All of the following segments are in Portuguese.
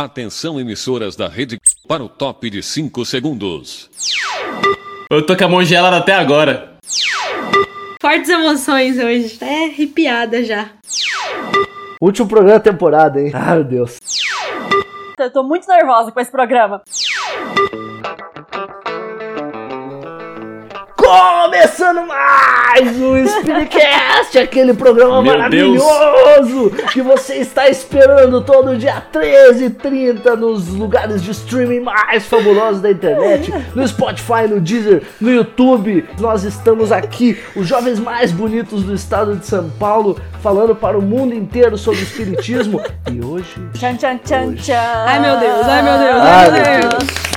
Atenção emissoras da rede para o top de 5 segundos. Eu tô com a mão gelada até agora. Fortes emoções hoje, até arrepiada já. Último programa da temporada, hein? Ai, meu Deus. Eu tô muito nervosa com esse programa. Começando mais um Spiritcast, aquele programa Meu maravilhoso que você está esperando todo dia 13 e 30 nos lugares de streaming mais fabulosos da internet, no Spotify, no Deezer, no YouTube. Nós estamos aqui, os jovens mais bonitos do estado de São Paulo, falando para o mundo inteiro sobre o espiritismo. E hoje Tchan, tchan, tchan, tchan. Ai meu Deus, ai meu Deus, Ai, ai meu meu Deus.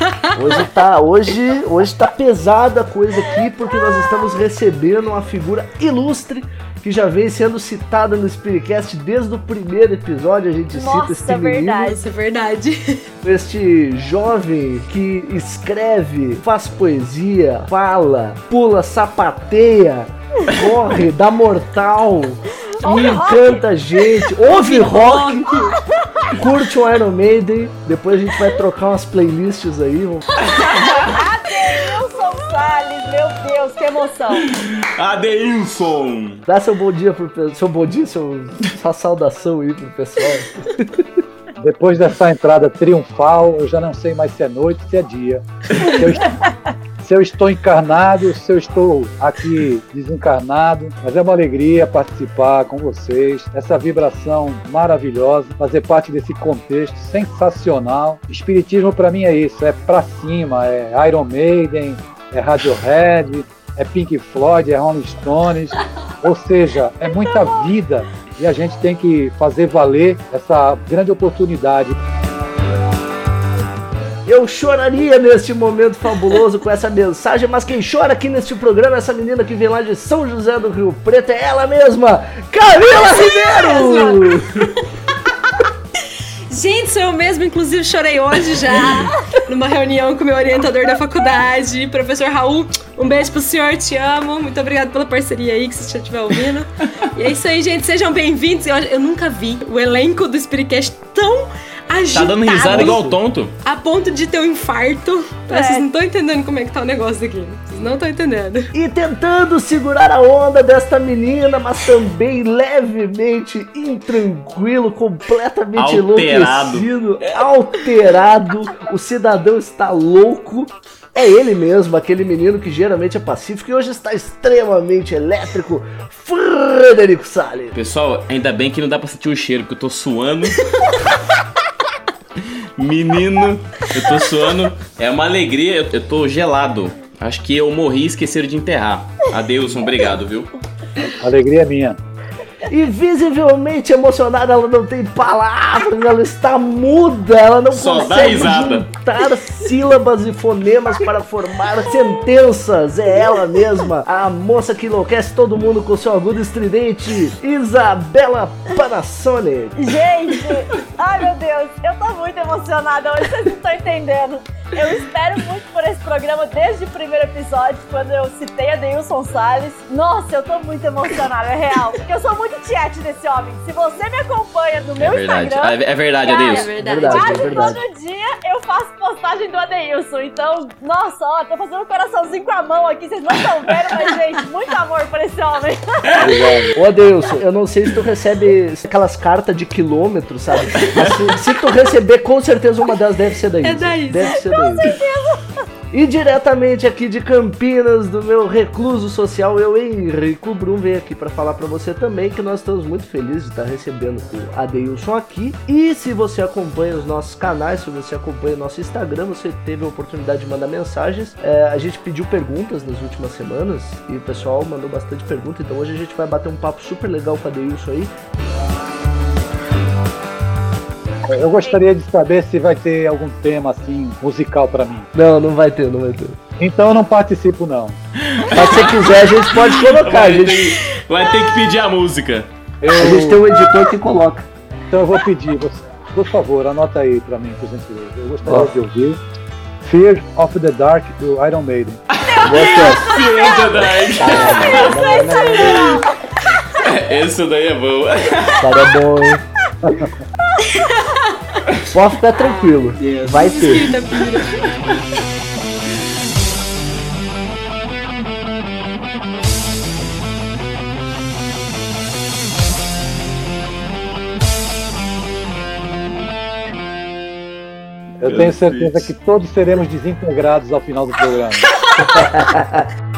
Hoje tá, hoje, hoje tá pesada a coisa aqui porque nós estamos recebendo uma figura ilustre que já vem sendo citada no Spiritcast desde o primeiro episódio. A gente cita Nossa, é verdade. menino, Isso é verdade. este jovem que escreve, faz poesia, fala, pula, sapateia, corre, dá mortal. E Ouve encanta a gente, ouve rock, curte um Iron Maiden. Depois a gente vai trocar umas playlists aí. vamos que emoção. Adeilson! Dá seu bom dia pro seu bom dia, seu, sua saudação aí pro pessoal. Depois dessa entrada triunfal, eu já não sei mais se é noite, se é dia. Se eu, est- se eu estou encarnado, se eu estou aqui desencarnado. Mas é uma alegria participar com vocês, essa vibração maravilhosa, fazer parte desse contexto sensacional. Espiritismo para mim é isso, é pra cima, é Iron Maiden, é Radiohead, é Pink Floyd, é Rolling Stones. Ou seja, é muita vida e a gente tem que fazer valer essa grande oportunidade. Eu choraria neste momento fabuloso com essa mensagem, mas quem chora aqui neste programa é essa menina que vem lá de São José do Rio Preto, é ela mesma, Camila Ribeiro! Gente, sou eu mesmo, inclusive chorei hoje já, numa reunião com o meu orientador da faculdade, professor Raul. Um beijo pro senhor, te amo. Muito obrigado pela parceria aí, que você estiver ouvindo. E é isso aí, gente. Sejam bem-vindos. Eu, eu nunca vi o elenco do Spiritcast tão Tá agitado. dando risada igual tonto. A ponto de ter um infarto. É. Vocês não estão entendendo como é que tá o negócio aqui. Não estão entendendo. E tentando segurar a onda desta menina, mas também levemente intranquilo, completamente Alterado. enlouquecido, alterado. O cidadão está louco. É ele mesmo, aquele menino que geralmente é pacífico e hoje está extremamente elétrico, Frederico Salles. Pessoal, ainda bem que não dá pra sentir o cheiro, porque eu tô suando. Menino, eu tô suando. É uma alegria, eu, eu tô gelado. Acho que eu morri e esqueceram de enterrar. Adeilson, obrigado, viu? Alegria minha. E visivelmente emocionada, ela não tem palavras, ela está muda, ela não Só consegue juntar sílabas e fonemas para formar sentenças. É ela mesma, a moça que enlouquece todo mundo com seu agudo estridente, Isabela Panasonic. Gente, ai meu Deus, eu tô muito emocionada hoje, vocês não estão entendendo. Eu espero muito por esse programa desde o primeiro episódio, quando eu citei a Deilson Salles. Nossa, eu tô muito emocionada, é real. Porque eu sou muito tiete desse homem. Se você me acompanha no É meu verdade. Instagram, É, é verdade, Cara, É Adeilson. verdade. Verdade. Quase é verdade. todo dia eu faço postagem do Adeilson. Então, nossa, ó, tô fazendo um coraçãozinho com a mão aqui. Vocês não estão vendo, mas, gente, muito amor por esse homem. Ô Adeilson, eu não sei se tu recebe aquelas cartas de quilômetros, sabe? Mas se, se tu receber, com certeza uma delas deve ser da Isa. É da Isa. Deve ser da Isa. E diretamente aqui de Campinas, do meu recluso social, eu, Henrico Brum, venho aqui para falar para você também que nós estamos muito felizes de estar recebendo o Adeilson aqui. E se você acompanha os nossos canais, se você acompanha o nosso Instagram, você teve a oportunidade de mandar mensagens. É, a gente pediu perguntas nas últimas semanas e o pessoal mandou bastante pergunta, então hoje a gente vai bater um papo super legal com o Adeilson aí. Eu gostaria de saber se vai ter algum tema assim musical para mim. Não, não vai ter, não vai ter. Então eu não participo não. Mas se você quiser, a gente pode colocar. A Vai gente, ter, vai ter que pedir a música. Eu, a gente tem um editor que coloca. Então eu vou pedir, você, por favor, anota aí para mim, por gentileza. Eu gostaria Ó. de ouvir Fear of the Dark do Iron Maiden. Fear the Dark. Esse daí é bom. Cara é bom, hein? Pode ficar tranquilo. Vai ter. Pira. Eu tenho certeza que todos seremos desintegrados ao final do programa.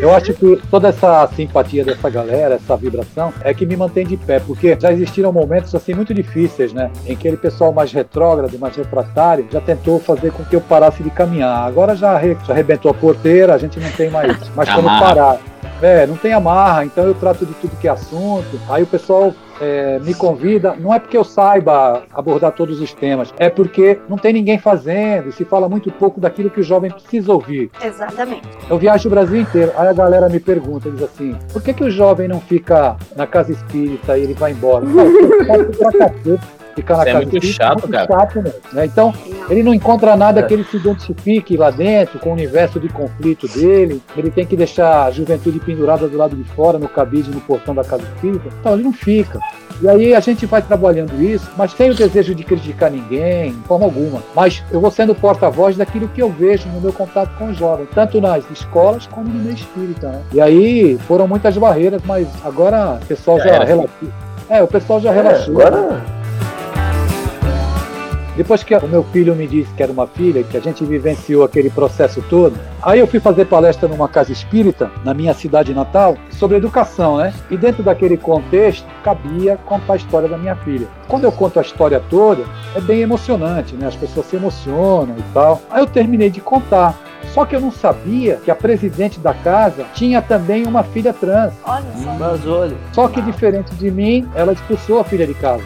Eu acho que toda essa simpatia dessa galera, essa vibração, é que me mantém de pé, porque já existiram momentos assim muito difíceis, né? Em que aquele pessoal mais retrógrado, mais refratário, já tentou fazer com que eu parasse de caminhar. Agora já, arre- já arrebentou a porteira, a gente não tem mais, mais como Amarra. parar. É, não tem amarra, então eu trato de tudo que é assunto. Aí o pessoal é, me convida, não é porque eu saiba abordar todos os temas, é porque não tem ninguém fazendo e se fala muito pouco daquilo que o jovem precisa ouvir. Exatamente. Eu viajo o Brasil inteiro, aí a galera me pergunta, diz assim, por que, que o jovem não fica na casa espírita e ele vai embora? Não, pode pra cacete ficar na Isso é casa muito espírita, chato, muito cara. chato mesmo, né? Então, ele não encontra nada que ele se identifique lá dentro, com o universo de conflito dele. Ele tem que deixar a juventude pendurada do lado de fora, no cabide, no portão da casa espírita. Então, ele não fica. E aí a gente vai trabalhando isso, mas sem o desejo de criticar ninguém, de forma alguma. Mas eu vou sendo porta-voz daquilo que eu vejo no meu contato com os jovens, tanto nas escolas como no meio espírita. Né? E aí foram muitas barreiras, mas agora o pessoal Já já. É, o pessoal já É, relaxou. agora. Depois que o meu filho me disse que era uma filha, que a gente vivenciou aquele processo todo, aí eu fui fazer palestra numa casa espírita, na minha cidade natal, sobre educação, né? E dentro daquele contexto, cabia contar a história da minha filha. Quando eu conto a história toda, é bem emocionante, né? As pessoas se emocionam e tal. Aí eu terminei de contar. Só que eu não sabia que a presidente da casa tinha também uma filha trans. Olha só. Mas olha. Só que diferente de mim, ela expulsou a filha de casa.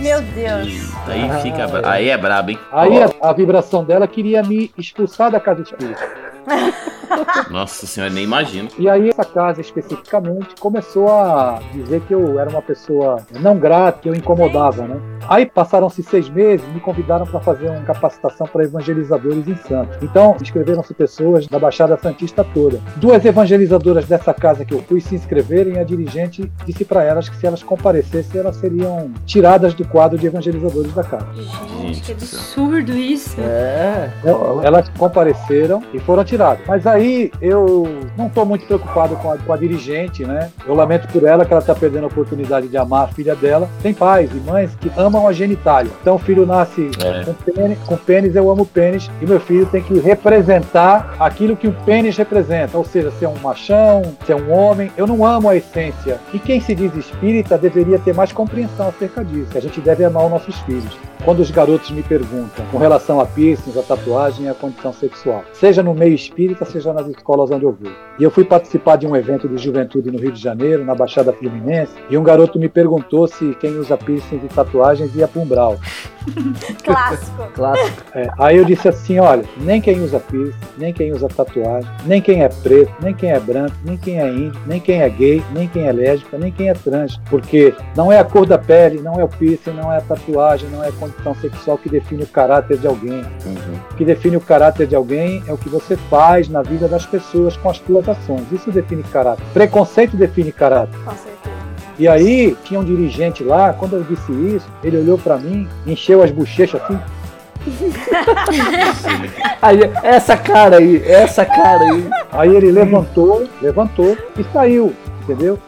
Meu Deus. Eita, Aí fica. bra- Aí é brabo, hein? Aí a, a vibração dela queria me expulsar da casa espírita. Nossa senhora, nem imagino. E aí essa casa especificamente começou a dizer que eu era uma pessoa não grata, que eu incomodava, né? Aí passaram-se seis meses, me convidaram para fazer uma capacitação para evangelizadores em Santos. Então inscreveram-se pessoas da Baixada Santista toda. Duas evangelizadoras dessa casa que eu fui se inscreverem, e a dirigente disse para elas que se elas comparecessem, elas seriam tiradas do quadro de evangelizadores da casa. Gente, que absurdo isso. É. Elas compareceram e foram tiradas. Mas aí eu não estou muito preocupado com a, com a dirigente, né? Eu lamento por ela que ela está perdendo a oportunidade de amar a filha dela. Tem pais e mães que amam a genitália. Então o filho nasce É. com, pênis, com pênis, eu amo pênis, e meu filho tem que representar aquilo que o pênis representa, ou seja, ser um machão, ser um homem. Eu não amo a essência. E quem se diz espírita deveria ter mais compreensão acerca disso. A gente deve amar os nossos filhos. Quando os garotos me perguntam com relação a piercings, a tatuagem e a condição sexual, seja no meio espírita, seja nas escolas onde eu vou. E eu fui participar de um evento de juventude no Rio de Janeiro, na Baixada Fluminense, e um garoto me perguntou se quem usa piercings e tatuagens ia para umbral. Clássico. Clássico. É, aí eu disse assim, olha, nem quem usa piercing, nem quem usa tatuagem, nem quem é preto, nem quem é branco, nem quem é índio, nem quem é gay, nem quem é lésbica, nem quem é trans, porque não é a cor da pele, não é o piercing, não é a tatuagem, não é a condição sexual que define o caráter de alguém. Uhum. O que define o caráter de alguém é o que você faz na vida das pessoas com as suas ações. Isso define caráter. Preconceito define caráter. Com certeza. E aí, tinha um dirigente lá, quando eu disse isso, ele olhou pra mim, encheu as bochechas assim, Aí, essa cara aí, essa cara aí. Aí ele levantou, levantou e saiu, entendeu?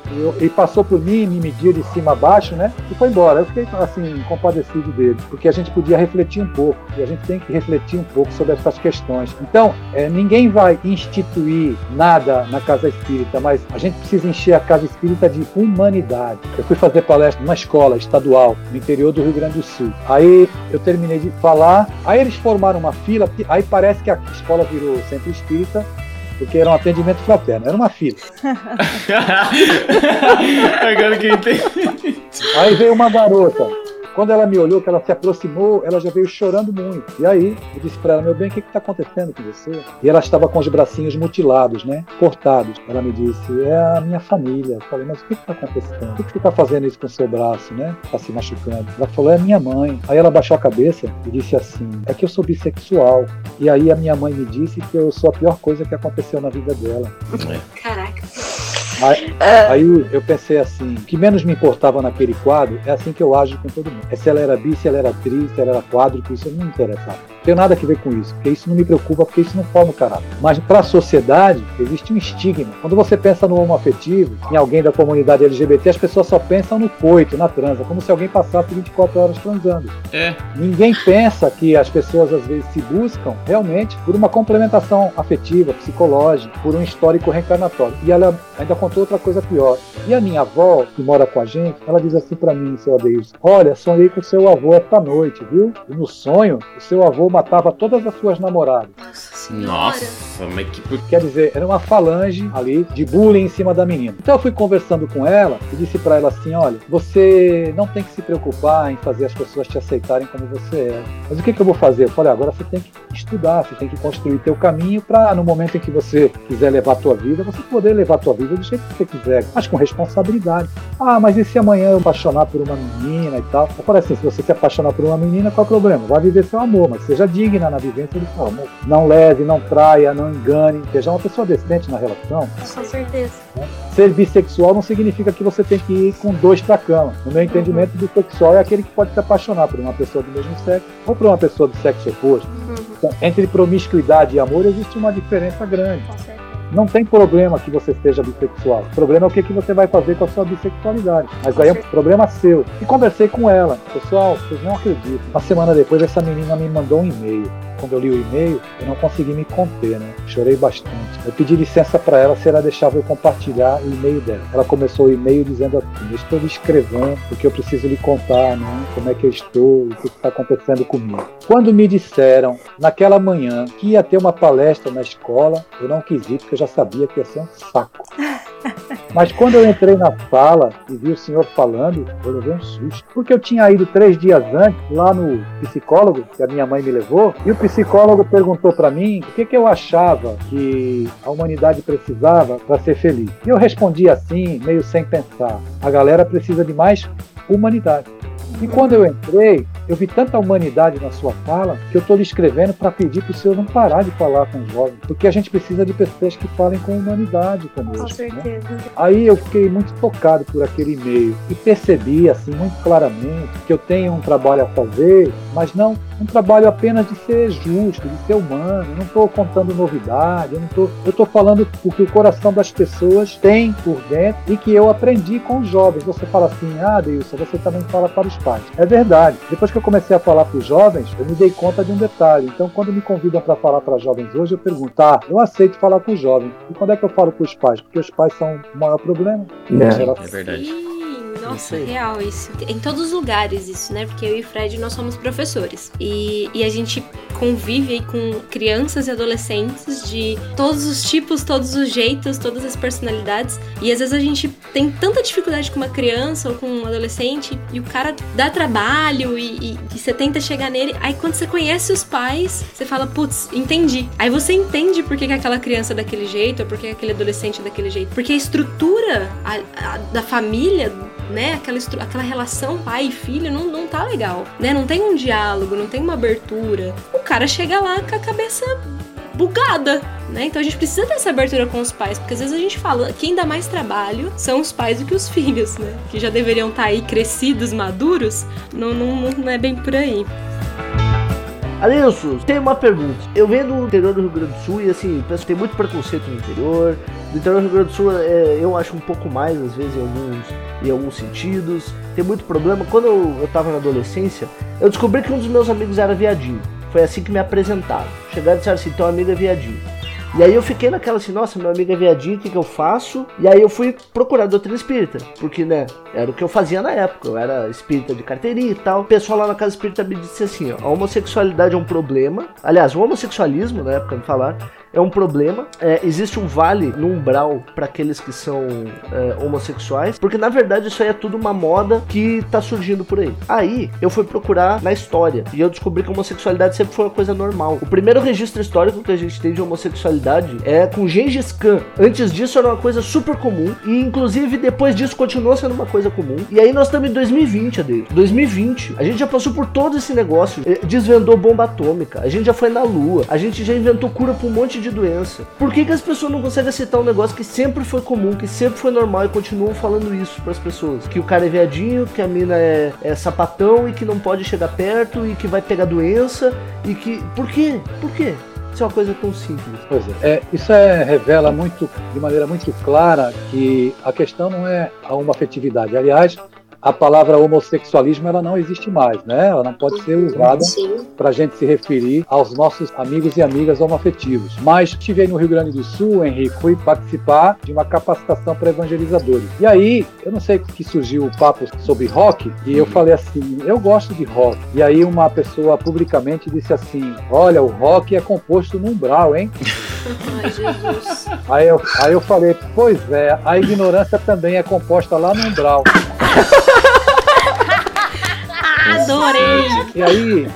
E, passou por mim, me mediu de cima a baixo, né? E foi embora. Eu fiquei assim, compadecido dele, porque a gente podia refletir um pouco, e a gente tem que refletir um pouco sobre essas questões. Então, eh, ninguém vai instituir nada na casa espírita, mas a gente precisa encher a casa espírita de humanidade. Eu fui fazer palestra numa escola estadual no interior do Rio Grande do Sul. Aí eu terminei de falar, aí eles formaram uma fila, aí parece que a escola virou centro espírita, porque era um atendimento fraterno, era uma fila. Agora que entendi. Aí veio uma garota. Quando ela me olhou, que ela se aproximou, ela já veio chorando muito. E aí, eu disse pra ela, meu bem, o que está acontecendo com você? E ela estava com os bracinhos mutilados, né? Cortados. Ela me disse, é a minha família. Eu falei, mas o que está acontecendo? Por que você está fazendo isso com o seu braço, né? Está se machucando. Ela falou, é minha mãe. Aí ela baixou a cabeça e disse assim, é que eu sou bissexual. E aí a minha mãe me disse que eu sou a pior coisa que aconteceu na vida dela. Caraca. Aí, aí eu pensei assim, o que menos me importava naquele quadro é assim que eu ajo com todo mundo. É se ela era bi, se ela era atriz, se ela era quadro, isso não me interessava. Não tenho nada a ver com isso, porque isso não me preocupa, porque isso não forma o caráter. Mas para a sociedade, existe um estigma. Quando você pensa no homoafetivo, em alguém da comunidade LGBT, as pessoas só pensam no coito, na transa, como se alguém passasse 24 horas transando. É. Ninguém pensa que as pessoas às vezes se buscam realmente por uma complementação afetiva, psicológica, por um histórico reencarnatório. E ela ainda contou outra coisa pior. E a minha avó, que mora com a gente, ela diz assim para mim, seu Adeus: Olha, sonhei com seu avô esta noite, viu? E no sonho, o seu avô matava todas as suas namoradas. Nossa senhora. Nossa, mas que. Quer dizer, era uma falange ali de bullying em cima da menina. Então eu fui conversando com ela e disse para ela assim: olha, você não tem que se preocupar em fazer as pessoas te aceitarem como você é. Mas o que, que eu vou fazer? Eu falei: agora você tem que estudar, você tem que construir teu caminho para no momento em que você quiser levar a tua vida, você poder levar a tua vida do jeito que você quiser, mas com responsabilidade. Ah, mas e se amanhã eu apaixonar por uma menina e tal? Eu falei assim: se você se apaixonar por uma menina, qual é o problema? Vai viver seu amor, mas seja digna na vivência do seu amor. Não leve, não traia, não engane, seja uma pessoa decente na relação. Com certeza. Ser bissexual não significa que você tem que ir com dois pra cama. No meu entendimento, bissexual é aquele que pode se apaixonar por uma pessoa do mesmo sexo ou por uma pessoa do sexo oposto. Então, entre promiscuidade e amor existe uma diferença grande. Com certeza. Não tem problema que você esteja bissexual. O problema é o que, que você vai fazer com a sua bissexualidade. Mas aí é um problema seu. E conversei com ela. Pessoal, vocês não acreditam. Uma semana depois, essa menina me mandou um e-mail. Quando eu li o e-mail, eu não consegui me conter, né? Chorei bastante. Eu pedi licença para ela se ela deixava eu compartilhar o e-mail dela. Ela começou o e-mail dizendo assim: estou lhe escrevendo porque eu preciso lhe contar, né? Como é que eu estou, o que está acontecendo comigo. Quando me disseram, naquela manhã, que ia ter uma palestra na escola, eu não quis ir porque eu já sabia que ia ser um saco. Mas quando eu entrei na sala e vi o senhor falando, eu levei um susto. Porque eu tinha ido três dias antes lá no psicólogo, que a minha mãe me levou, e o psicólogo perguntou para mim o que, que eu achava que a humanidade precisava para ser feliz. E eu respondi assim, meio sem pensar: a galera precisa de mais humanidade. E quando eu entrei, eu vi tanta humanidade na sua fala que eu estou lhe escrevendo para pedir para o senhor não parar de falar com os jovens, porque a gente precisa de pessoas que falem com humanidade conosco. Com né? certeza. Aí eu fiquei muito tocado por aquele e-mail e percebi assim muito claramente que eu tenho um trabalho a fazer, mas não um trabalho apenas de ser justo, de ser humano. Eu não estou contando novidade, eu não tô, eu estou falando o que o coração das pessoas tem por dentro e que eu aprendi com os jovens. Você fala assim, ah, Deilson, você também fala para os pais. É verdade. Depois que eu comecei a falar para os jovens, eu me dei conta de um detalhe. Então, quando me convidam para falar para jovens hoje, eu pergunto, tá, eu aceito falar com os jovens. E quando é que eu falo com os pais? Porque os pais são o maior problema. É verdade. Nossa, Isso real isso. Em todos os lugares isso, né? Porque eu e o Fred, nós somos professores. E, e a gente convive aí com crianças e adolescentes de todos os tipos, todos os jeitos, todas as personalidades. E às vezes a gente tem tanta dificuldade com uma criança ou com um adolescente e o cara dá trabalho e, e, e você tenta chegar nele. Aí quando você conhece os pais, você fala, putz, entendi. Aí você entende por que, que aquela criança é daquele jeito ou por que aquele adolescente é daquele jeito. Porque a estrutura a- a- da família né, aquela, aquela relação pai e filho não, não tá legal, né? Não tem um diálogo, não tem uma abertura. O cara chega lá com a cabeça bugada, né? Então a gente precisa dessa abertura com os pais, porque às vezes a gente fala quem dá mais trabalho são os pais do que os filhos, né? Que já deveriam estar aí crescidos, maduros, não, não, não é bem por aí. Adilson, tem uma pergunta. Eu venho do interior do Rio Grande do Sul e assim, penso que tem muito preconceito no interior. Do interior do Rio Grande do Sul é, eu acho um pouco mais, às vezes, em alguns, em alguns sentidos. Tem muito problema. Quando eu, eu tava na adolescência, eu descobri que um dos meus amigos era viadinho. Foi assim que me apresentaram. Chegaram e disseram assim, teu amigo é viadinho. E aí eu fiquei naquela assim, nossa, meu amigo é viadinho, o que, que eu faço? E aí eu fui procurar doutrina espírita, porque, né, era o que eu fazia na época, eu era espírita de carteirinha e tal. O pessoal lá na casa espírita me disse assim, ó, a homossexualidade é um problema. Aliás, o homossexualismo, na época me falaram, é um problema. É, existe um vale no umbral para aqueles que são é, homossexuais, porque na verdade isso aí é tudo uma moda que tá surgindo por aí. Aí eu fui procurar na história e eu descobri que a homossexualidade sempre foi uma coisa normal. O primeiro registro histórico que a gente tem de homossexualidade é com Gengis Khan. Antes disso era uma coisa super comum e inclusive depois disso continuou sendo uma coisa comum. E aí nós estamos em 2020, Adeus. 2020. A gente já passou por todo esse negócio, eh, desvendou bomba atômica, a gente já foi na lua, a gente já inventou cura pra um monte de doença. Por que, que as pessoas não conseguem aceitar um negócio que sempre foi comum, que sempre foi normal e continuam falando isso para as pessoas? Que o cara é viadinho, que a mina é, é sapatão e que não pode chegar perto e que vai pegar doença e que. Por quê? Por quê? Isso é uma coisa tão simples. Pois é. é isso é, revela muito, de maneira muito clara que a questão não é a uma afetividade. Aliás, a palavra homossexualismo ela não existe mais, né? Ela não pode ser usada para a gente se referir aos nossos amigos e amigas homoafetivos. Mas estive aí no Rio Grande do Sul, Henrique, fui participar de uma capacitação para evangelizadores. E aí, eu não sei que surgiu o papo sobre rock, e eu falei assim, eu gosto de rock. E aí uma pessoa publicamente disse assim, olha, o rock é composto no umbral, hein? Ai, Jesus. Aí eu, aí eu falei, pois é, a ignorância também é composta lá no umbral. Adorei! E aí,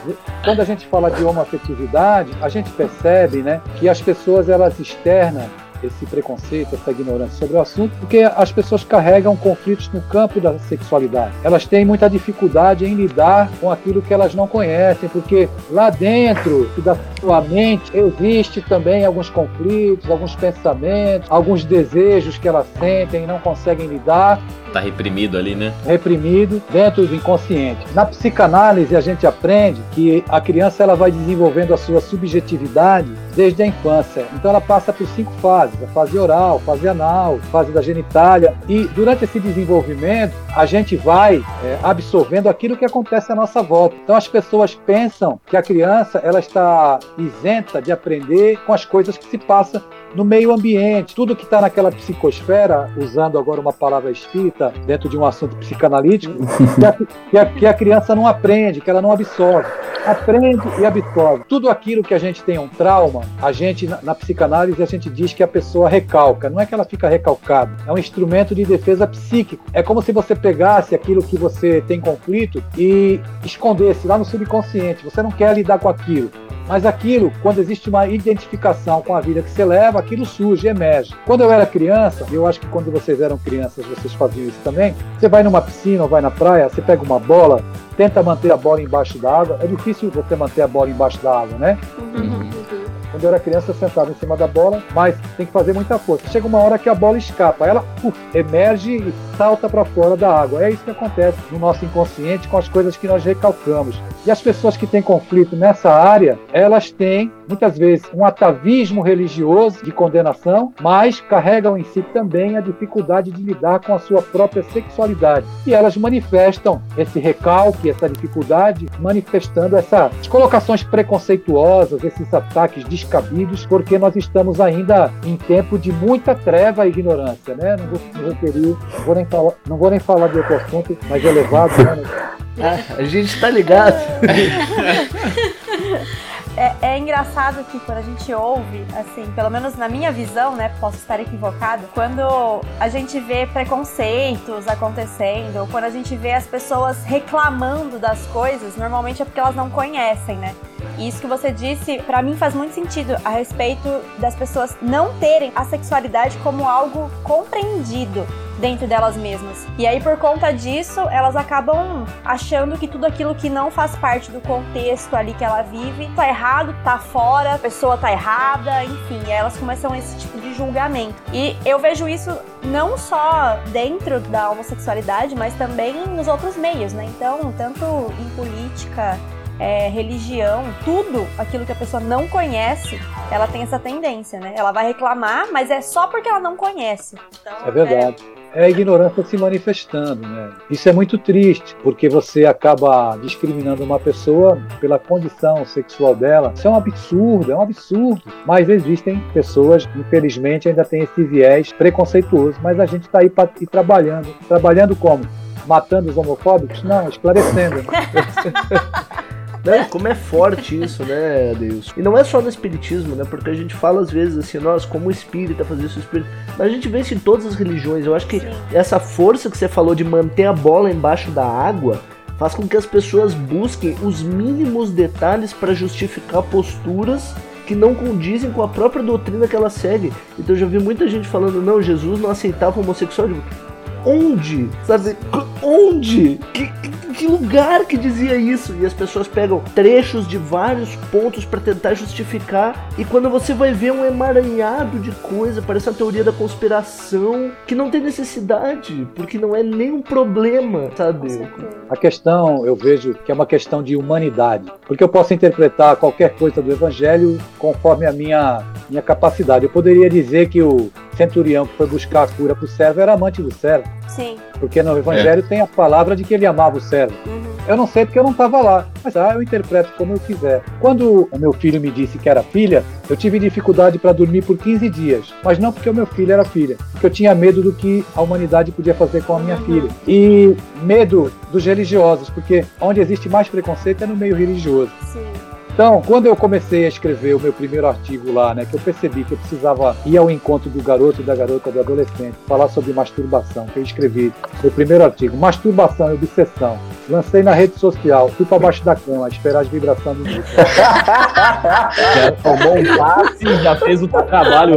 quando a gente fala de homoafetividade, a gente percebe né, que as pessoas elas externam esse preconceito, essa ignorância sobre o assunto, porque as pessoas carregam conflitos no campo da sexualidade. Elas têm muita dificuldade em lidar com aquilo que elas não conhecem, porque lá dentro da sua mente existe também alguns conflitos, alguns pensamentos, alguns desejos que elas sentem e não conseguem lidar. Tá reprimido ali, né? Reprimido dentro do inconsciente. Na psicanálise a gente aprende que a criança ela vai desenvolvendo a sua subjetividade desde a infância. Então ela passa por cinco fases: a fase oral, fase anal, fase da genitália. E durante esse desenvolvimento, a gente vai é, absorvendo aquilo que acontece à nossa volta. Então as pessoas pensam que a criança ela está isenta de aprender com as coisas que se passam no meio ambiente, tudo que está naquela psicosfera, usando agora uma palavra espírita dentro de um assunto psicanalítico, que a, que, a, que a, criança não aprende, que ela não absorve. Aprende e absorve. Tudo aquilo que a gente tem um trauma, a gente, na, na psicanálise, a gente diz que a pessoa recalca. Não é que ela fica recalcada, é um instrumento de defesa psíquico. É como se você pegasse aquilo que você tem conflito e escondesse lá no subconsciente. Você não quer lidar com aquilo. Mas aquilo, quando existe uma identificação com a vida que você leva, aquilo surge, emerge. Quando eu era criança, eu acho que quando vocês eram crianças, vocês faziam isso também. Você vai numa piscina ou vai na praia, você pega uma bola, tenta manter a bola embaixo da água. É difícil você manter a bola embaixo da água, né? Uhum. Quando eu era criança, eu sentava em cima da bola, mas tem que fazer muita força. Chega uma hora que a bola escapa, ela uf, emerge e salta para fora da água. É isso que acontece no nosso inconsciente com as coisas que nós recalcamos. E as pessoas que têm conflito nessa área, elas têm muitas vezes um atavismo religioso de condenação, mas carregam em si também a dificuldade de lidar com a sua própria sexualidade. E elas manifestam esse recalque, essa dificuldade, manifestando essas colocações preconceituosas, esses ataques descabidos, porque nós estamos ainda em tempo de muita treva e ignorância, né? Não vou me referir, não vou nem falar, não vou nem falar de outro assunto mais elevado, né? Ah, a gente tá ligado. É, é, engraçado que quando a gente ouve, assim, pelo menos na minha visão, né, posso estar equivocado, quando a gente vê preconceitos acontecendo, ou quando a gente vê as pessoas reclamando das coisas, normalmente é porque elas não conhecem, né? E isso que você disse, para mim faz muito sentido a respeito das pessoas não terem a sexualidade como algo compreendido dentro delas mesmas. E aí, por conta disso, elas acabam achando que tudo aquilo que não faz parte do contexto ali que ela vive tá errado, tá fora, a pessoa tá errada, enfim. E aí elas começam esse tipo de julgamento. E eu vejo isso não só dentro da homossexualidade, mas também nos outros meios, né? Então, tanto em política, é, religião, tudo aquilo que a pessoa não conhece, ela tem essa tendência, né? Ela vai reclamar, mas é só porque ela não conhece. Então, é verdade. É é a ignorância se manifestando, né? Isso é muito triste, porque você acaba discriminando uma pessoa pela condição sexual dela. Isso é um absurdo, é um absurdo. Mas existem pessoas, infelizmente, ainda tem esse viés preconceituoso, mas a gente está aí pra, ir trabalhando. Trabalhando como? Matando os homofóbicos? Não, esclarecendo. Né? Como é forte isso, né, Deus? E não é só no espiritismo, né? Porque a gente fala às vezes assim, nós, como espírita, fazer isso espírita. Mas a gente vê isso em todas as religiões. Eu acho que Sim. essa força que você falou de manter a bola embaixo da água faz com que as pessoas busquem os mínimos detalhes para justificar posturas que não condizem com a própria doutrina que ela segue. Então eu já vi muita gente falando, não, Jesus não aceitava homossexual. Onde? Sabe? Onde? Que, que, lugar que dizia isso? E as pessoas pegam trechos de vários pontos para tentar justificar. E quando você vai ver um emaranhado de coisa, parece uma teoria da conspiração que não tem necessidade, porque não é nenhum problema, sabe? A questão, eu vejo que é uma questão de humanidade, porque eu posso interpretar qualquer coisa do Evangelho conforme a minha, minha capacidade. Eu poderia dizer que o centurião que foi buscar a cura para o servo era amante do servo, Sim. Porque no Evangelho tem a palavra de que ele amava o servo. Uhum. Eu não sei porque eu não estava lá, mas ah, eu interpreto como eu quiser. Quando o meu filho me disse que era filha, eu tive dificuldade para dormir por 15 dias, mas não porque o meu filho era filha, porque eu tinha medo do que a humanidade podia fazer com a minha filha. E medo dos religiosos, porque onde existe mais preconceito é no meio religioso. Sim. Então, quando eu comecei a escrever o meu primeiro artigo lá, né, que eu percebi que eu precisava ir ao encontro do garoto e da garota, do adolescente, falar sobre masturbação, que eu escrevi meu primeiro artigo, masturbação e obsessão. Lancei na rede social, fui para baixo da cama, esperar as vibrações do disco. Já tomou um passe, já fez o trabalho.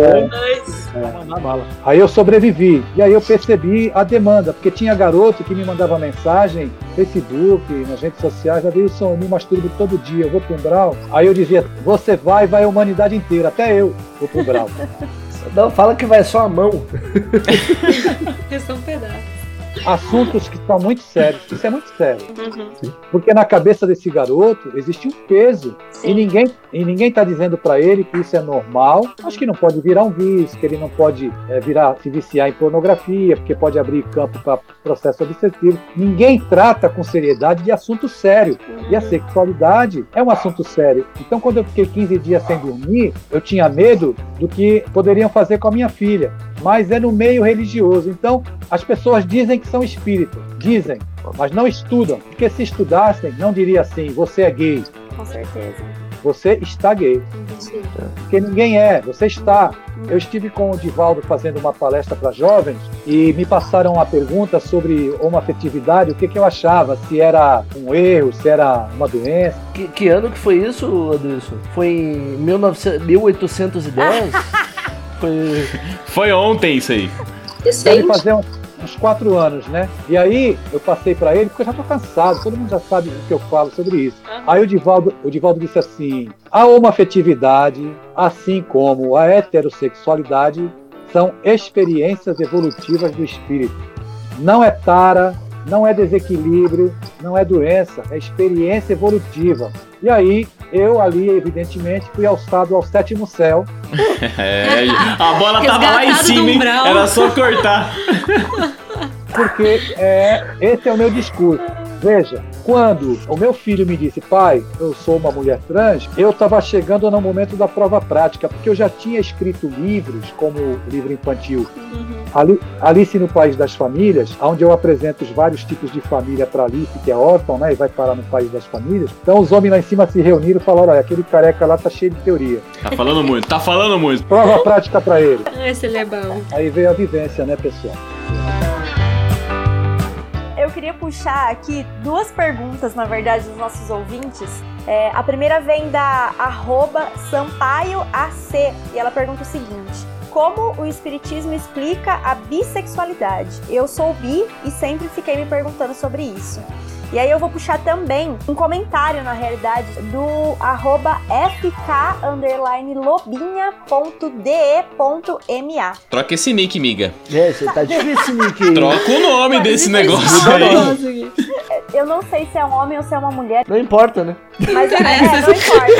Mandar bala. Aí eu sobrevivi. E aí eu percebi a demanda, porque tinha garoto que me mandava mensagem, Facebook, nas redes sociais, Adilson, eu me masturbo todo dia, eu vou pro Umbral. Aí eu dizia, você vai, vai a humanidade inteira, até eu vou pro Umbral. Não, fala que vai só a mão. É só um pedaço. Assuntos que são muito sérios, isso é muito sério. Uhum. Porque na cabeça desse garoto existe um peso. E ninguém e ninguém está dizendo para ele que isso é normal. Acho que não pode virar um vício, que ele não pode é, virar se viciar em pornografia, porque pode abrir campo para processo obsessivo. Ninguém trata com seriedade de assunto sério. E a sexualidade é um assunto sério. Então, quando eu fiquei 15 dias sem dormir, eu tinha medo do que poderiam fazer com a minha filha. Mas é no meio religioso. Então, as pessoas dizem que são espíritas. Dizem, mas não estudam. Porque se estudassem, não diria assim: você é gay. Com certeza. Você está gay. Porque ninguém é, você está. Eu estive com o Divaldo fazendo uma palestra para jovens e me passaram uma pergunta sobre homoafetividade, o que, que eu achava, se era um erro, se era uma doença. Que, que ano que foi isso, Adilson? Foi em 1900 1810? foi. Ontem isso aí. Deve Recente. fazer uns, uns quatro anos, né? E aí eu passei para ele, porque eu já tô cansado, todo mundo já sabe o que eu falo sobre isso. Aí o Divaldo, o Divaldo disse assim: a homoafetividade, assim como a heterossexualidade, são experiências evolutivas do espírito. Não é tara, não é desequilíbrio, não é doença, é experiência evolutiva. E aí, eu ali, evidentemente, fui alçado ao sétimo céu. É, a bola tava lá em cima. Era só cortar. porque é, esse é o meu discurso. Veja, quando o meu filho me disse, pai, eu sou uma mulher trans, eu estava chegando no momento da prova prática, porque eu já tinha escrito livros, como o livro infantil Ali- Alice no País das Famílias, onde eu apresento os vários tipos de família para Alice, que é órfã, né, e vai parar no País das Famílias. Então os homens lá em cima se reuniram e falaram, olha, aquele careca lá tá cheio de teoria. Tá falando muito, tá falando muito. Prova prática para ele. Esse ele é bom. Aí veio a vivência, né, pessoal? Queria puxar aqui duas perguntas, na verdade, dos nossos ouvintes. É, a primeira vem da arroba SampaioAC e ela pergunta o seguinte: Como o Espiritismo explica a bissexualidade? Eu sou bi e sempre fiquei me perguntando sobre isso. E aí eu vou puxar também um comentário, na realidade, do arroba fk_lobinha.de.ma. Troca esse nick, miga. É, você tá difícil esse nick aí. Troca o nome desse negócio Tá aí. Eu não sei se é um homem ou se é uma mulher, Não importa, né? Mas é, é, não importa.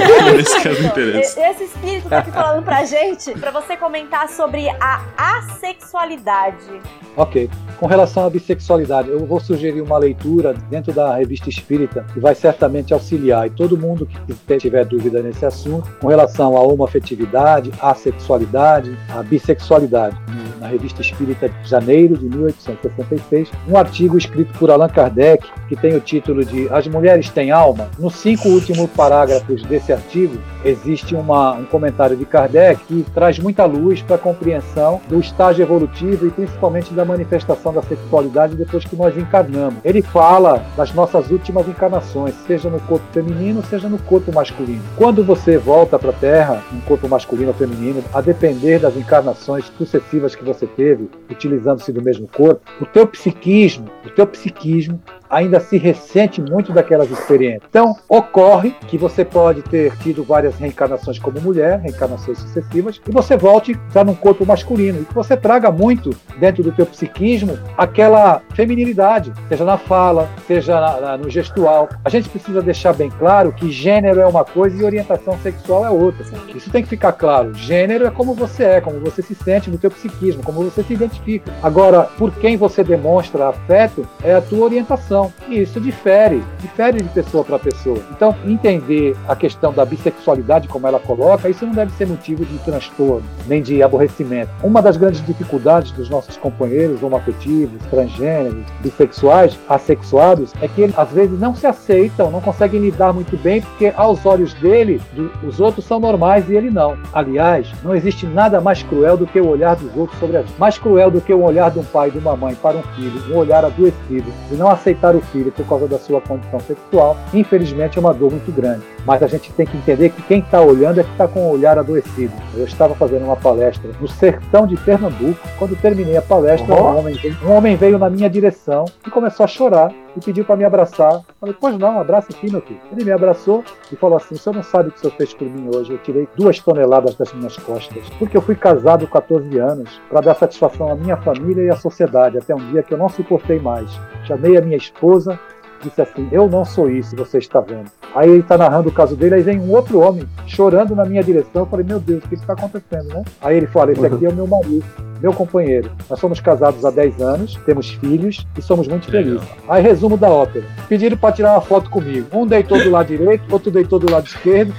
Caso não interessa. Esse espírito tá aqui falando pra gente, pra você comentar sobre a assexualidade. Ok. Com relação à bissexualidade, eu vou sugerir uma leitura dentro da revista Espírita que vai certamente auxiliar e todo mundo que tiver dúvida nesse assunto com relação à homoafetividade, à sexualidade, à bissexualidade. Na revista Espírita de janeiro de 1866, um artigo escrito por Allan Kardec que tem o título de As Mulheres Têm Alma, nos cinco últimos parágrafos desse artigo, existe uma, um comentário de Kardec que traz muita luz para a compreensão do estágio evolutivo e principalmente da manifestação da sexualidade depois que nós encarnamos. Ele fala das nossas últimas encarnações, seja no corpo feminino, seja no corpo masculino. Quando você volta para a Terra, um corpo masculino ou feminino, a depender das encarnações sucessivas que você teve, utilizando-se do mesmo corpo, o teu psiquismo, o teu psiquismo ainda se ressente muito daquelas experiências. Então, ocorre que você pode ter tido várias reencarnações como mulher, reencarnações sucessivas, e você volte já num corpo masculino, e que você traga muito dentro do teu psiquismo aquela feminilidade, seja na fala, seja na, na, no gestual. A gente precisa deixar bem claro que gênero é uma coisa e orientação sexual é outra. Isso tem que ficar claro. Gênero é como você é, como você se sente no teu psiquismo, como você se identifica. Agora, por quem você demonstra afeto é a tua orientação e isso difere, difere de pessoa para pessoa. Então, entender a questão da bissexualidade, como ela coloca, isso não deve ser motivo de transtorno, nem de aborrecimento. Uma das grandes dificuldades dos nossos companheiros homoafetivos, transgêneros, bissexuais, assexuados, é que eles às vezes não se aceitam, não conseguem lidar muito bem, porque aos olhos dele, os outros são normais e ele não. Aliás, não existe nada mais cruel do que o olhar dos outros sobre a gente. Mais cruel do que o olhar de um pai e de uma mãe para um filho, um olhar adoecido, e não aceitar o filho por causa da sua condição sexual, infelizmente é uma dor muito grande. Mas a gente tem que entender que quem está olhando é que está com o olhar adoecido. Eu estava fazendo uma palestra no sertão de Pernambuco. Quando terminei a palestra, um, homem, um homem veio na minha direção e começou a chorar e pediu para me abraçar. Falei, pois não, abraça aqui. Ele me abraçou e falou assim: senhor não sabe o que o senhor fez por mim hoje. Eu tirei duas toneladas das minhas costas, porque eu fui casado 14 anos para dar satisfação à minha família e à sociedade, até um dia que eu não suportei mais. Chamei a minha esposa disse assim: Eu não sou isso, você está vendo. Aí ele está narrando o caso dele, aí vem um outro homem chorando na minha direção. Eu falei: Meu Deus, o que está acontecendo, né? Aí ele fala: Esse aqui é o meu marido, meu companheiro. Nós somos casados há 10 anos, temos filhos e somos muito felizes. Aí, resumo da ópera: pediram para tirar uma foto comigo. Um deitou do lado direito, outro deitou do lado esquerdo.